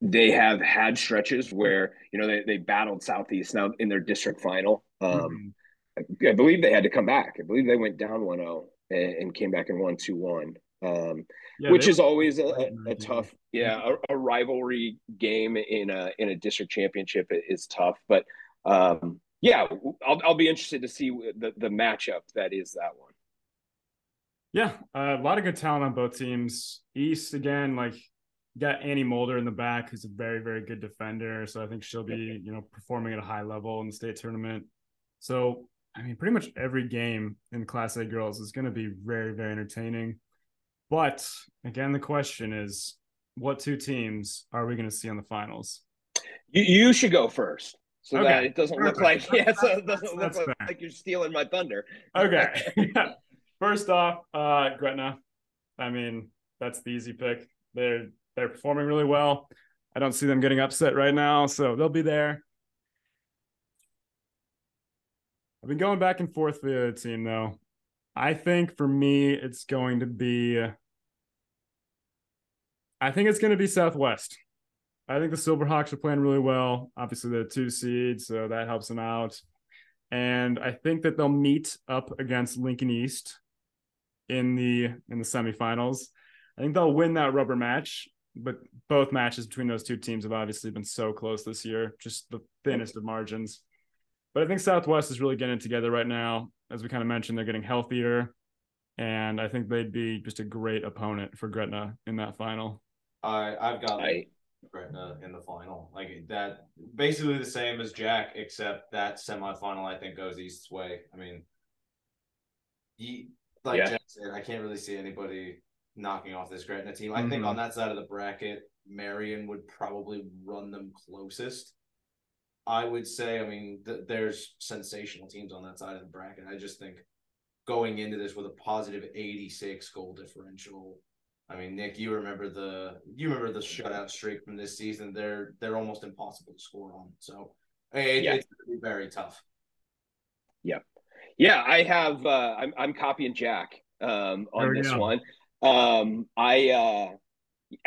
they have had stretches where you know they, they battled Southeast now in their district final. Um, mm-hmm. I, I, believe they had to come back. I believe they went down 1-0 and, and came back and won 2-1. Um, yeah, which is always a, a, a tough, yeah, a, a, rivalry game in a in a district championship is tough. But um, yeah, I'll I'll be interested to see the the matchup that is that one. Yeah, uh, a lot of good talent on both teams. East again, like got Annie Mulder in the back, who's a very very good defender. So I think she'll be you know performing at a high level in the state tournament. So I mean, pretty much every game in Class A girls is going to be very very entertaining. But again, the question is, what two teams are we going to see on the finals? You, you should go first. so okay. that it doesn't Perfect. look like yeah, so it doesn't look like, like, you're stealing my thunder. Okay. First off, uh Gretna. I mean, that's the easy pick. They're they're performing really well. I don't see them getting upset right now, so they'll be there. I've been going back and forth with the team though. I think for me, it's going to be. I think it's going to be Southwest. I think the Silverhawks are playing really well. Obviously, they're two seeds, so that helps them out. And I think that they'll meet up against Lincoln East in the in the semifinals. I think they'll win that rubber match, but both matches between those two teams have obviously been so close this year, just the thinnest of margins. But I think Southwest is really getting together right now. As we kind of mentioned, they're getting healthier. And I think they'd be just a great opponent for Gretna in that final. I I've got I, Gretna in the final. Like that basically the same as Jack, except that semifinal I think goes East's way. I mean he like yeah. Jack said, I can't really see anybody knocking off this Gretna team. I mm-hmm. think on that side of the bracket, Marian would probably run them closest. I would say, I mean, th- there's sensational teams on that side of the bracket. I just think going into this with a positive 86 goal differential. I mean, Nick, you remember the you remember the shutout streak from this season. They're they're almost impossible to score on. So it, yeah. it's going to be very tough. Yeah, yeah. I have. Uh, I'm I'm copying Jack um, on this one. Um, I uh,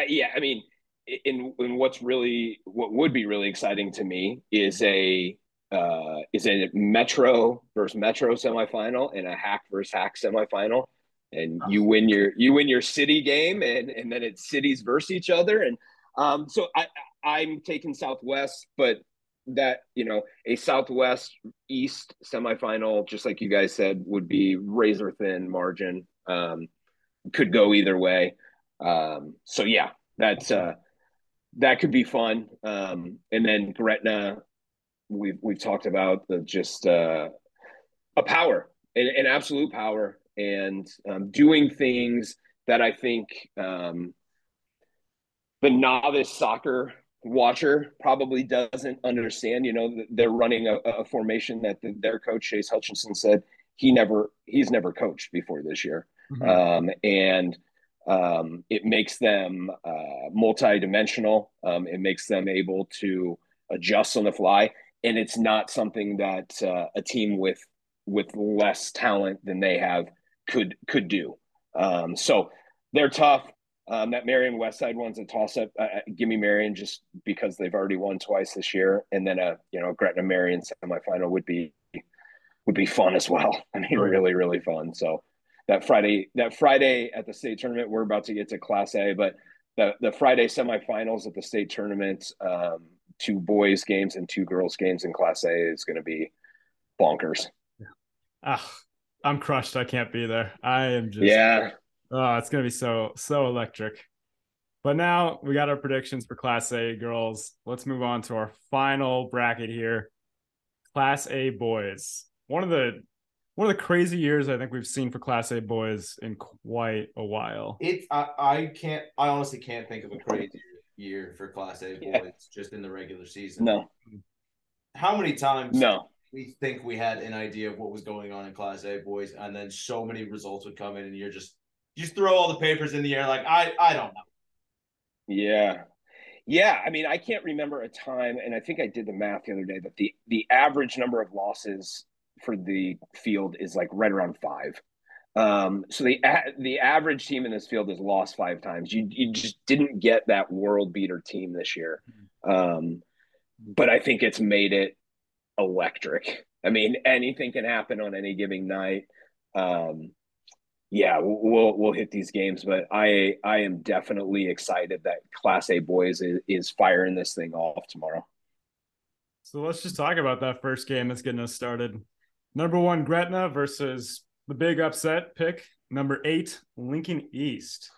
yeah. I mean, in in what's really what would be really exciting to me is a uh, is a Metro versus Metro semifinal and a HAC versus HAC semifinal, and you win your you win your city game, and and then it's cities versus each other, and um, so I I'm taking Southwest, but that you know a Southwest East semifinal, just like you guys said, would be razor thin margin, um, could go either way. Um, so yeah, that's uh that could be fun. Um, and then Gretna, we've we've talked about the just uh, a power, an, an absolute power, and um, doing things that I think um, the novice soccer watcher probably doesn't understand. You know, they're running a, a formation that the, their coach Chase Hutchinson said he never he's never coached before this year, mm-hmm. um, and um, it makes them uh, multi-dimensional. Um, it makes them able to adjust on the fly, and it's not something that uh, a team with with less talent than they have could could do. Um, so they're tough. Um, that Marian Westside one's a toss up. Uh, uh, give me Marian just because they've already won twice this year, and then a you know Gretna Marian semifinal would be would be fun as well. I mean, really really fun. So that Friday that Friday at the state tournament. We're about to get to Class A, but the the Friday semifinals at the state tournament, um, two boys games and two girls games in Class A is going to be bonkers. Ah, I'm crushed. I can't be there. I am just yeah. Oh, it's gonna be so so electric. But now we got our predictions for Class A girls. Let's move on to our final bracket here. Class A boys. One of the one of the crazy years I think we've seen for Class A boys in quite a while. It I, I can't I honestly can't think of a crazy year for Class A boys yeah. just in the regular season. No. How many times no we think we had an idea of what was going on in Class A boys, and then so many results would come in, and you're just you just throw all the papers in the air like I I don't know. Yeah. Yeah, I mean, I can't remember a time, and I think I did the math the other day that the the average number of losses for the field is like right around five. Um, so the the average team in this field has lost five times. You you just didn't get that world beater team this year, um, but I think it's made it electric. I mean, anything can happen on any given night. Um, yeah, we'll we'll hit these games, but I I am definitely excited that Class A boys is, is firing this thing off tomorrow. So let's just talk about that first game that's getting us started. Number one, Gretna versus the big upset pick. Number eight, Lincoln East.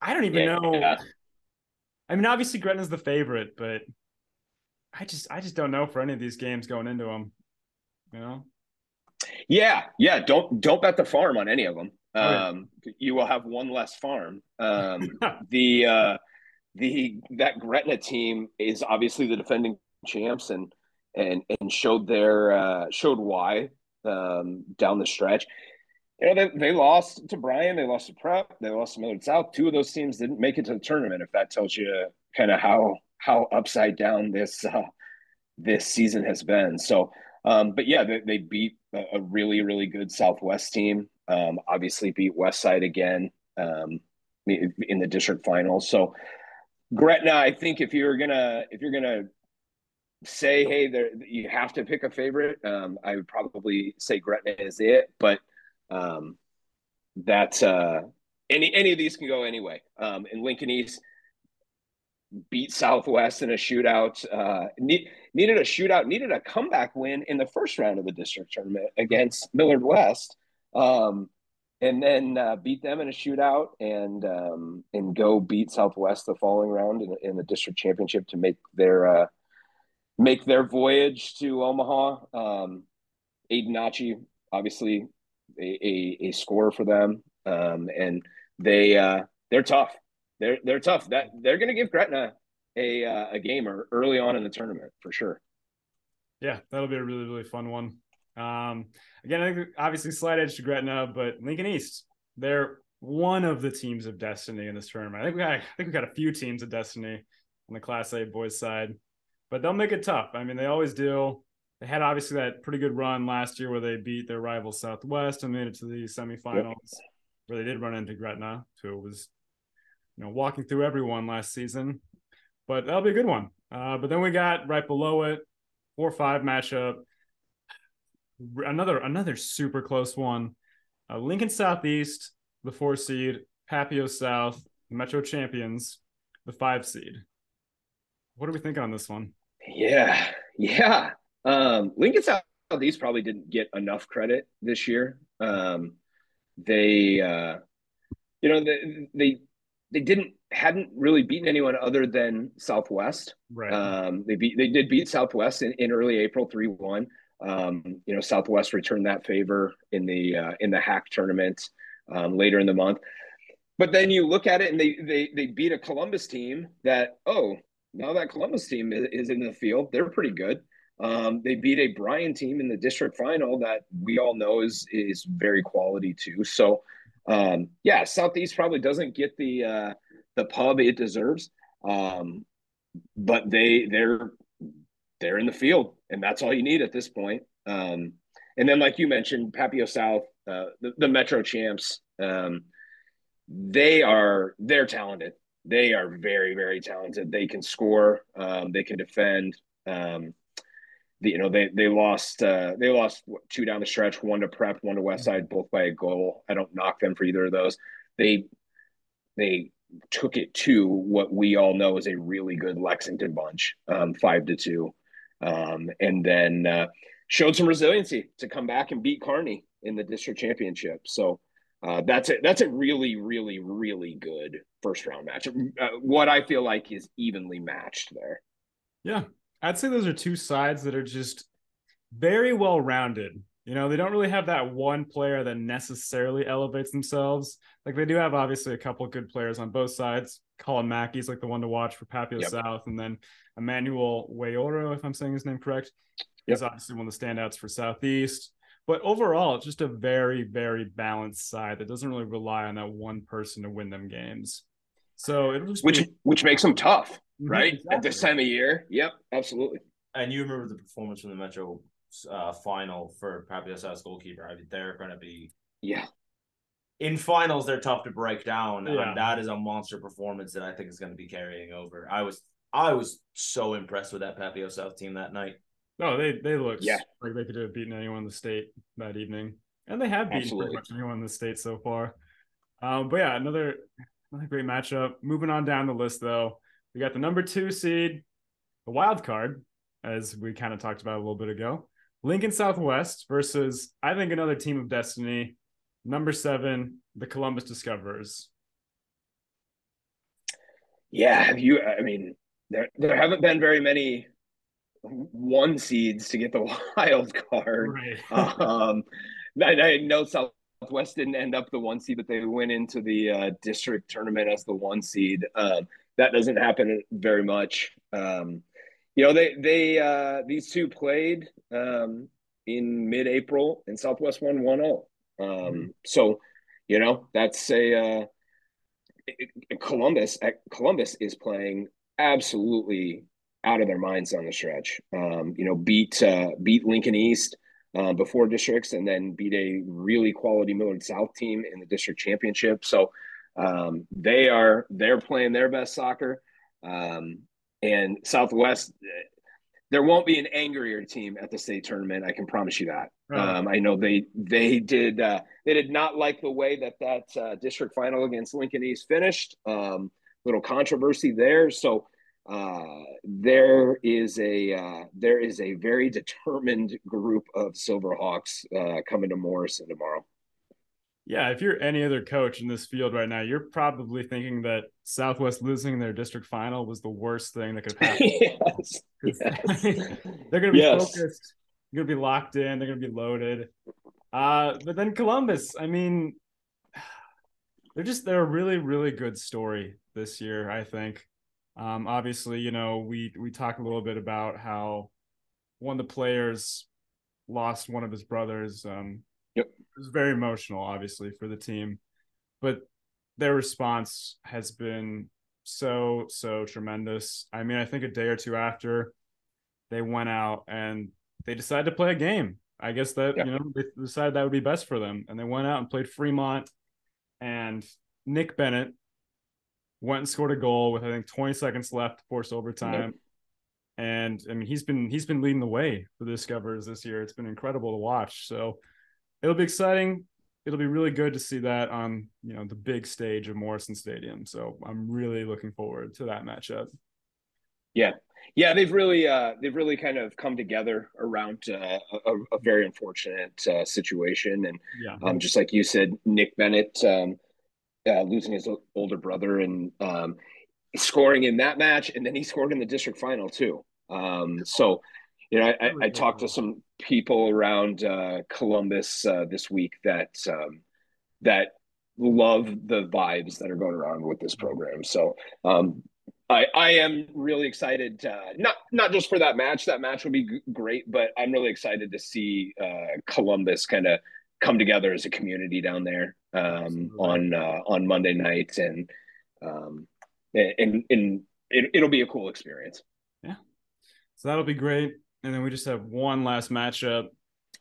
I don't even yeah, know. Yeah. I mean, obviously Gretna's the favorite, but I just I just don't know for any of these games going into them. You know. Yeah, yeah. Don't don't bet the farm on any of them. Um, You will have one less farm. Um, the uh, the that Gretna team is obviously the defending champs, and and and showed their uh, showed why um, down the stretch. You know, they, they lost to Bryan, they lost to Prep, they lost to Millard South. Two of those teams didn't make it to the tournament. If that tells you kind of how how upside down this uh, this season has been. So, um, but yeah, they, they beat a, really really good Southwest team. Um, obviously, beat Westside again um, in the district finals. So, Gretna, I think if you're gonna if you're gonna say, hey, there you have to pick a favorite. Um, I would probably say Gretna is it, but um, that's uh, any any of these can go anyway. Um, and Lincoln East beat Southwest in a shootout. Uh, need, needed a shootout, needed a comeback win in the first round of the district tournament against Millard West, um, and then uh, beat them in a shootout and um, and go beat Southwest the following round in, in the district championship to make their uh, make their voyage to Omaha. Um, Aiden Nachi, obviously a, a, a score for them, um, and they uh, they're tough. They're they're tough. That they're going to give Gretna a uh, a gamer early on in the tournament for sure. Yeah, that'll be a really really fun one. Um, again, I think obviously slight edge to Gretna, but Lincoln East, they're one of the teams of destiny in this tournament. I think we got I think we got a few teams of destiny on the Class A boys side but they'll make it tough. I mean, they always do. They had obviously that pretty good run last year where they beat their rival Southwest and made it to the semifinals, yep. where they did run into Gretna, who was, you know, walking through everyone last season. But that'll be a good one. Uh, but then we got right below it, four five matchup. Another another super close one. Uh, Lincoln Southeast, the four seed, Papio South, Metro champions, the five seed. What are we thinking on this one? Yeah, yeah. Um, Lincoln Southeast probably didn't get enough credit this year. Um, they, uh, you know, they, they they didn't hadn't really beaten anyone other than Southwest. Right. Um, they beat they did beat Southwest in, in early April three one. Um, you know, Southwest returned that favor in the uh, in the HAC tournament um, later in the month. But then you look at it and they they they beat a Columbus team that oh now that Columbus team is in the field, they're pretty good. Um, they beat a Bryan team in the district final that we all know is is very quality too. So, um, yeah, Southeast probably doesn't get the uh, the pub it deserves, um, but they they're they're in the field, and that's all you need at this point. Um, and then, like you mentioned, Papio South, uh, the, the Metro champs, um, they are they're talented they are very very talented. They can score. Um, they can defend. Um, the, you know they they lost uh, they lost two down the stretch, one to Prep, one to Westside, both by a goal. I don't knock them for either of those. They they took it to what we all know is a really good Lexington bunch, um, five to two, um, and then uh, showed some resiliency to come back and beat Kearney in the district championship. So uh, that's it. That's a really, really, really good first round match. Uh, what I feel like is evenly matched there. Yeah, I'd say those are two sides that are just very well rounded. You know, they don't really have that one player that necessarily elevates themselves. Like they do have obviously a couple good players on both sides. Colin Mackey's like the one to watch for Papio yep. South, and then Emmanuel Wayoro, if I'm saying his name correct, yep. is obviously one of the standouts for Southeast. But overall, it's just a very, very balanced side that doesn't really rely on that one person to win them games. So it which be... which makes them tough, mm-hmm, right? Exactly. At this time of year. Yep, absolutely. And you remember the performance from the Metro uh, final for Papio South's goalkeeper. I mean, they're going to be yeah. In finals, they're tough to break down, yeah. and that is a monster performance that I think is going to be carrying over. I was I was so impressed with that Papio South team that night. No, they they look yeah. like they could have beaten anyone in the state that evening, and they have beaten Absolutely. pretty much anyone in the state so far. Um, but yeah, another another great matchup. Moving on down the list, though, we got the number two seed, the wild card, as we kind of talked about a little bit ago. Lincoln Southwest versus I think another team of destiny, number seven, the Columbus Discoverers. Yeah, have you? I mean, there there haven't been very many one seeds to get the wild card. Right. um, I, I, know Southwest didn't end up the one seed, but they went into the uh, district tournament as the one seed. Uh, that doesn't happen very much. Um, you know they they uh, these two played um, in mid-April, and Southwest won 1-0. Um, mm-hmm. So, you know that's a uh, Columbus. Columbus is playing absolutely out of their minds on the stretch. Um, you know, beat uh, beat Lincoln East uh, before districts, and then beat a really quality Millard South team in the district championship. So um, they are they're playing their best soccer. Um, and Southwest, there won't be an angrier team at the state tournament. I can promise you that. Um, I know they they did uh, they did not like the way that that uh, district final against Lincoln East finished. Um, little controversy there. So uh, there is a uh, there is a very determined group of Silverhawks uh, coming to Morrison tomorrow. Yeah, if you're any other coach in this field right now, you're probably thinking that Southwest losing their district final was the worst thing that could happen. yes, yes. they're going to be yes. focused, they're going to be locked in, they're going to be loaded. Uh, but then Columbus, I mean, they're just they're a really really good story this year. I think. Um, obviously, you know, we we talk a little bit about how one of the players lost one of his brothers. Um, was very emotional, obviously, for the team, but their response has been so so tremendous. I mean, I think a day or two after they went out and they decided to play a game. I guess that you know they decided that would be best for them, and they went out and played Fremont. And Nick Bennett, went and scored a goal with I think 20 seconds left to force overtime. And I mean he's been he's been leading the way for the Discoverers this year. It's been incredible to watch. So it'll be exciting. It'll be really good to see that on you know the big stage of Morrison Stadium. So I'm really looking forward to that matchup. Yeah, yeah, they've really uh, they've really kind of come together around uh, a, a, very unfortunate uh, situation, and yeah. um, just like you said, Nick Bennett um, uh, losing his older brother and um, scoring in that match, and then he scored in the district final too. Um, so, you know, I, I, I, talked to some people around uh, Columbus uh, this week that um, that love the vibes that are going around with this program. So, um, I, I am really excited. Uh, not not just for that match. That match will be g- great, but I'm really excited to see uh, Columbus kind of come together as a community down there um, on uh, on Monday night, and um, and and it, it'll be a cool experience. Yeah, so that'll be great. And then we just have one last matchup.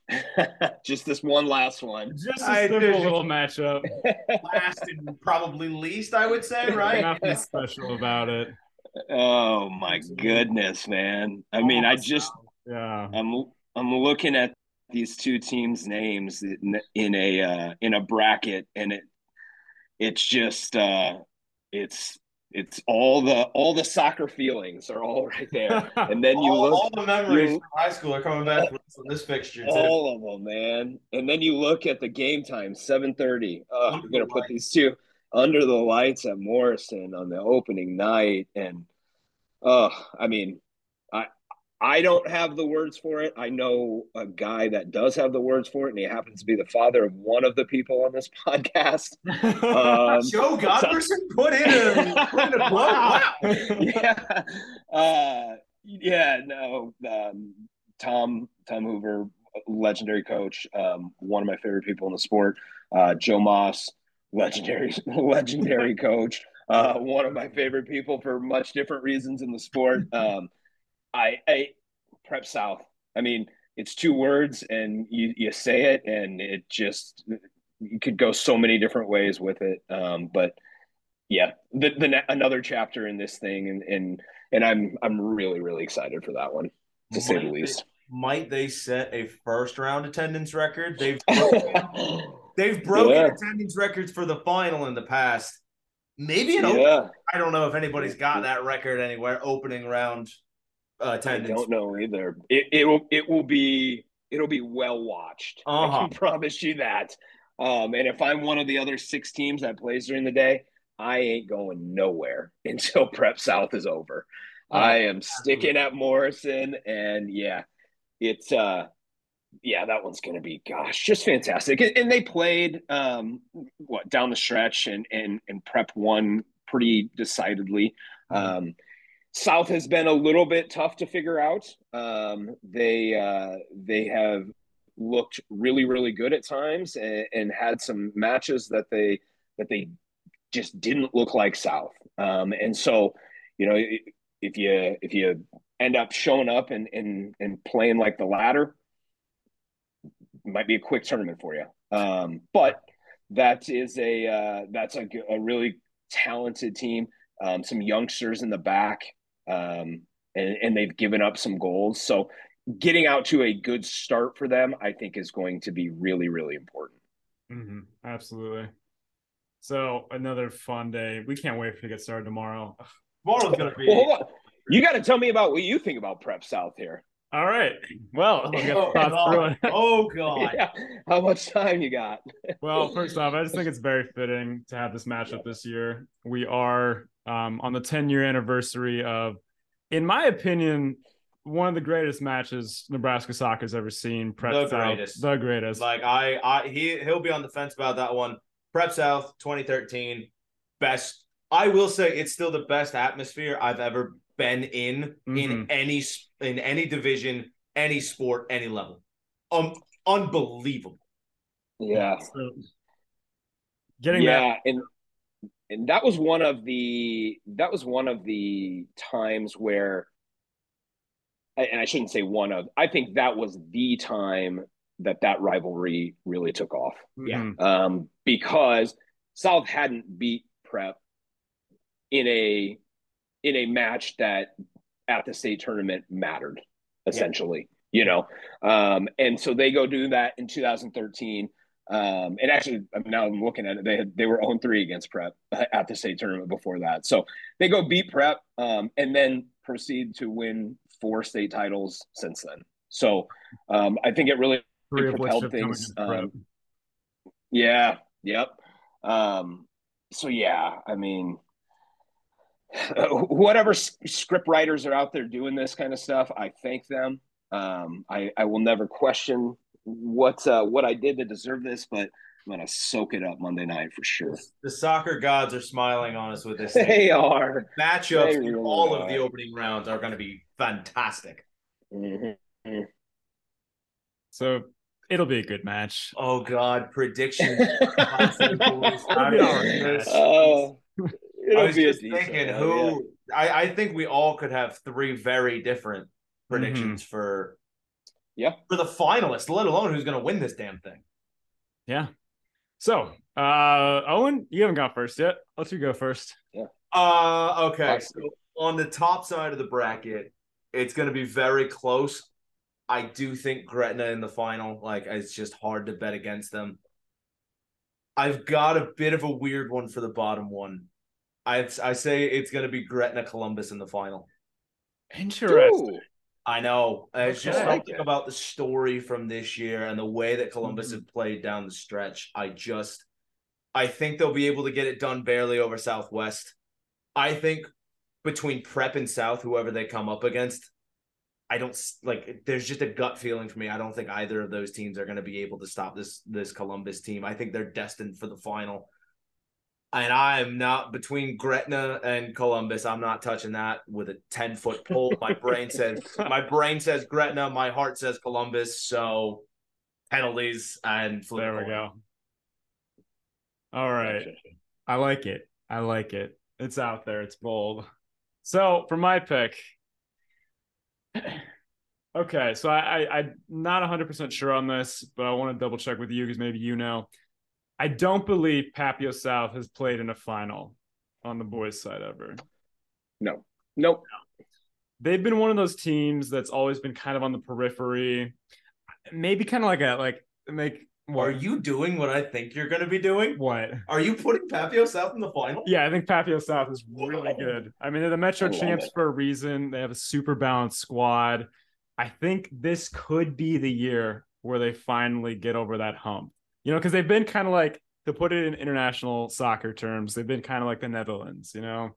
just this one last one. Just a simple little matchup. Last and probably least, I would say, right? Nothing special about it. Oh my goodness, man! I mean, I just yeah, I'm I'm looking at these two teams' names in, in a uh, in a bracket, and it it's just uh, it's it's all the all the soccer feelings are all right there, and then you all, look all the memories you, from high school are coming back from this fixture. Too. All of them, man. And then you look at the game time, seven thirty. Oh, we're gonna put these two under the lights at Morrison on the opening night, and oh, I mean, I don't have the words for it. I know a guy that does have the words for it, and he happens to be the father of one of the people on this podcast. Um, Joe Godberson put in a, put in a Wow. yeah. Uh, yeah, no. Um, Tom Tom Hoover, legendary coach, um, one of my favorite people in the sport. Uh, Joe Moss, legendary legendary coach, uh, one of my favorite people for much different reasons in the sport. Um, I, I prep south. I mean, it's two words and you, you say it and it just you could go so many different ways with it. Um, but yeah, the, the another chapter in this thing and and and I'm I'm really really excited for that one to might say the least. They, might they set a first round attendance record? They've broken, they've broken yeah. attendance records for the final in the past. Maybe an yeah. I don't know if anybody's got that record anywhere. Opening round attendance. I don't know either. It it will it will be it'll be well watched. Uh-huh. I can promise you that. Um, and if I'm one of the other six teams that plays during the day, I ain't going nowhere until Prep South is over. Uh, I am sticking at Morrison, and yeah, it's uh, yeah, that one's gonna be gosh, just fantastic. And, they played um, what down the stretch, and and and Prep won pretty decidedly. Mm-hmm. Um, South has been a little bit tough to figure out. Um, they uh, they have looked really really good at times and, and, had some matches that they that they just didn't look like South. Um, and so, you know, if you if you end up showing up and and and playing like the latter, might be a quick tournament for you. Um, but that is a uh, that's a, a really talented team. Um, some youngsters in the back, um, and, and they've given up some goals. So getting out to a good start for them, I think, is going to be really, really important. Mm-hmm. Absolutely. So another fun day. We can't wait for to get started tomorrow. Tomorrow's gonna be. Well, you got to tell me about what you think about Prep South here. All right. Well, oh, god. oh god. yeah. How much time you got? well, first off, I just think it's very fitting to have this matchup this year. We are um, on the 10 year anniversary of, in my opinion, one of the greatest matches Nebraska soccer's ever seen. Prep the South, greatest, the greatest. Like I, I, he, he'll be on the fence about that one. Prep South 2013, best. I will say it's still the best atmosphere I've ever been in mm-hmm. in any in any division, any sport, any level. Um, unbelievable. Yeah. So, getting yeah, that. and and that was one of the that was one of the times where and I shouldn't say one of I think that was the time that that rivalry really took off. Yeah. Um, because South hadn't beat Prep in a in a match that at the state tournament mattered essentially, yeah. you know. Um, and so they go do that in 2013. Um, and actually, now I'm looking at it. They had they were on 3 against Prep at the state tournament before that. So they go beat Prep, um, and then proceed to win four state titles since then. So um, I think it really propelled things. Um, yeah. Yep. Um, so yeah, I mean, whatever script writers are out there doing this kind of stuff, I thank them. Um, I, I will never question what uh, what I did to deserve this, but I'm gonna soak it up Monday night for sure. The soccer gods are smiling on us with this. Thing. They are matchups they really all are. of the opening rounds are going to be fantastic. Mm-hmm. So it'll be a good match. Oh God, predictions. oh, I was just thinking who yeah. I, I think we all could have three very different predictions mm-hmm. for yeah for the finalists, let alone who's gonna win this damn thing. Yeah. So uh Owen, you haven't got first yet. Let's you go first. Yeah. Uh okay. So on the top side of the bracket, it's gonna be very close. I do think Gretna in the final. Like it's just hard to bet against them. I've got a bit of a weird one for the bottom one. I I say it's going to be Gretna Columbus in the final. Interesting. Ooh. I know. It's okay. just something about the story from this year and the way that Columbus mm-hmm. have played down the stretch. I just, I think they'll be able to get it done barely over Southwest. I think between Prep and South, whoever they come up against, I don't like. There's just a gut feeling for me. I don't think either of those teams are going to be able to stop this this Columbus team. I think they're destined for the final and I am not between Gretna and Columbus. I'm not touching that with a 10 foot pole. My brain says my brain says Gretna, my heart says Columbus. So penalties and there we go. All right. I like it. I like it. It's out there. It's bold. So for my pick, okay. So I, I I'm not 100 percent sure on this, but I want to double check with you because maybe you know. I don't believe Papio South has played in a final on the boys' side ever. No. Nope. They've been one of those teams that's always been kind of on the periphery. Maybe kind of like a like make what? Are you doing what I think you're going to be doing? What? Are you putting Papio South in the final? Yeah, I think Papio South is really good. I mean, they're the Metro champs it. for a reason. They have a super balanced squad. I think this could be the year where they finally get over that hump you know, because they've been kind of like to put it in international soccer terms, they've been kind of like the Netherlands, you know.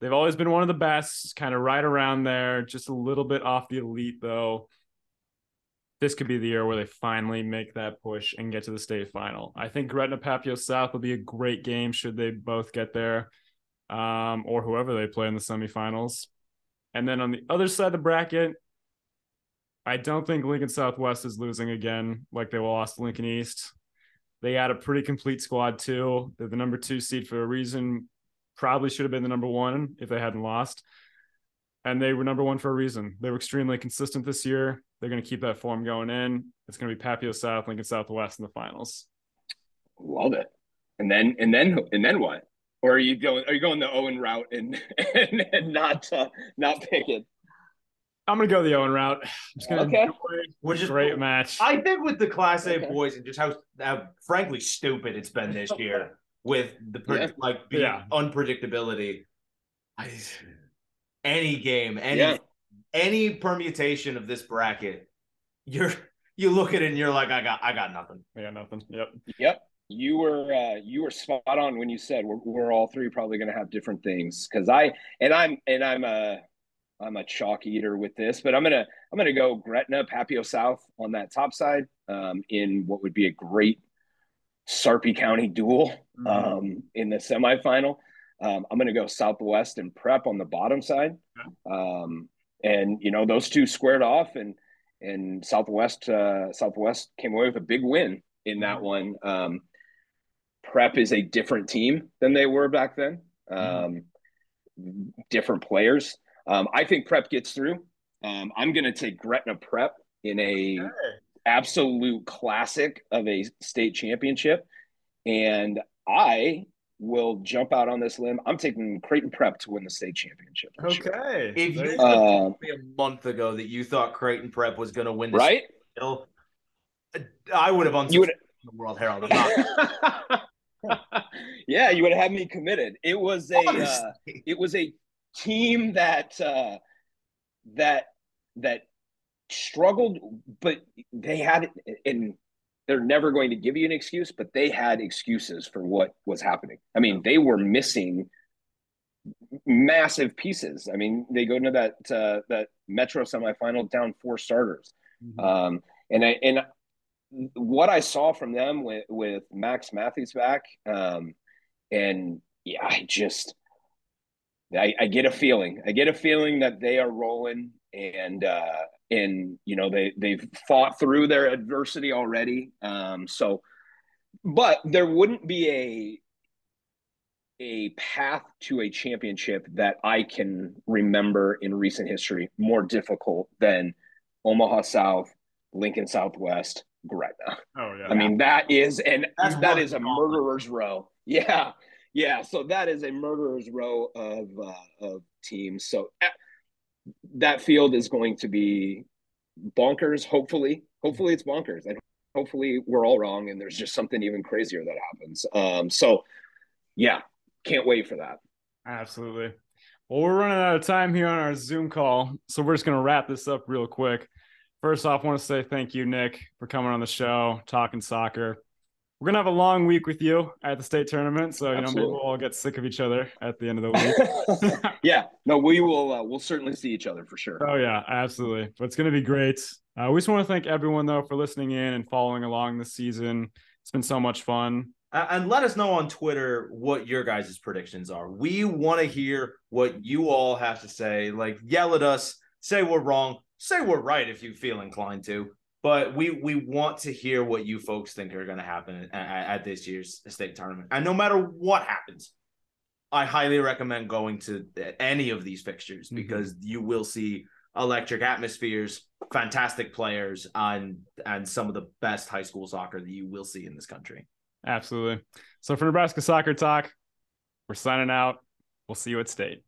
They've always been one of the best, kind of right around there, just a little bit off the elite though. This could be the year where they finally make that push and get to the state final. I think Gretna Papio South will be a great game should they both get there, um, or whoever they play in the semifinals. And then on the other side of the bracket, I don't think Lincoln Southwest is losing again like they lost Lincoln East. They had a pretty complete squad too. They're the number two seed for a reason. Probably should have been the number one if they hadn't lost. And they were number one for a reason. They were extremely consistent this year. They're going to keep that form going in. It's going to be Papio South, Lincoln Southwest in the finals. Love it. And then and then and then what? Or are you going? Are you going the Owen route and and, and not uh, not pick it? I'm gonna go the Owen route. I'm just gonna okay. Which is great match. I think with the Class A okay. boys and just how, how frankly stupid it's been this year with the yeah. like yeah. unpredictability. I, any game, any yeah. any permutation of this bracket, you're you look at it and you're like, I got I got nothing. I got nothing. Yep. Yep you were uh, you were spot on when you said we're, we're all three probably going to have different things because I and I'm and I'm a I'm a chalk eater with this, but I'm gonna I'm gonna go Gretna Papio South on that top side um, in what would be a great Sarpy County duel mm-hmm. um, in the semifinal. Um, I'm gonna go Southwest and Prep on the bottom side, um, and you know those two squared off, and and Southwest uh, Southwest came away with a big win in that mm-hmm. one. Um, Prep is a different team than they were back then. Um, different players. Um, I think Prep gets through. Um, I'm going to take Gretna Prep in a okay. absolute classic of a state championship, and I will jump out on this limb. I'm taking Creighton Prep to win the state championship. Okay. If you uh, me a month ago that you thought Creighton Prep was going to win, right? I would have on the World Herald. yeah, you would have had me committed. It was a uh, it was a team that uh, that that struggled, but they had and they're never going to give you an excuse, but they had excuses for what was happening. I mean, they were missing massive pieces. I mean, they go into that uh, that Metro semifinal down four starters, mm-hmm. um, and I and what I saw from them with with Max Matthews back, um, and yeah, I just I, I, get a feeling. I get a feeling that they are rolling, and uh, and you know they they've fought through their adversity already. Um, so, but there wouldn't be a a path to a championship that I can remember in recent history more difficult than Omaha South, Lincoln Southwest, Gretna. Oh yeah. I mean that is and That's that is a murderer's row. Yeah. Yeah, so that is a murderer's row of uh, of teams. So uh, that field is going to be bonkers. Hopefully, hopefully it's bonkers, and hopefully we're all wrong, and there's just something even crazier that happens. Um, so yeah, can't wait for that. Absolutely. Well, we're running out of time here on our Zoom call, so we're just going to wrap this up real quick. First off, I want to say thank you, Nick, for coming on the show, talking soccer. We're gonna have a long week with you at the state tournament, so you Absolutely. know maybe we'll all get sick of each other at the end of the week. yeah, no, we will. Uh, we'll certainly see each other for sure. Oh yeah, absolutely. But it's gonna be great. Uh, we just want to thank everyone though for listening in and following along this season. It's been so much fun. And let us know on Twitter what your guys' predictions are. We want to hear what you all have to say. Like, yell at us, say we're wrong, say we're right if you feel inclined to. But we we want to hear what you folks think are going to happen at, at, this year's state tournament. And no matter what happens, I highly recommend going to any of these fixtures mm-hmm. because you will see electric atmospheres, fantastic players, and and some of the best high school soccer that you will see in this country. Absolutely. So for Nebraska Soccer Talk, we're signing out. We'll see you at state.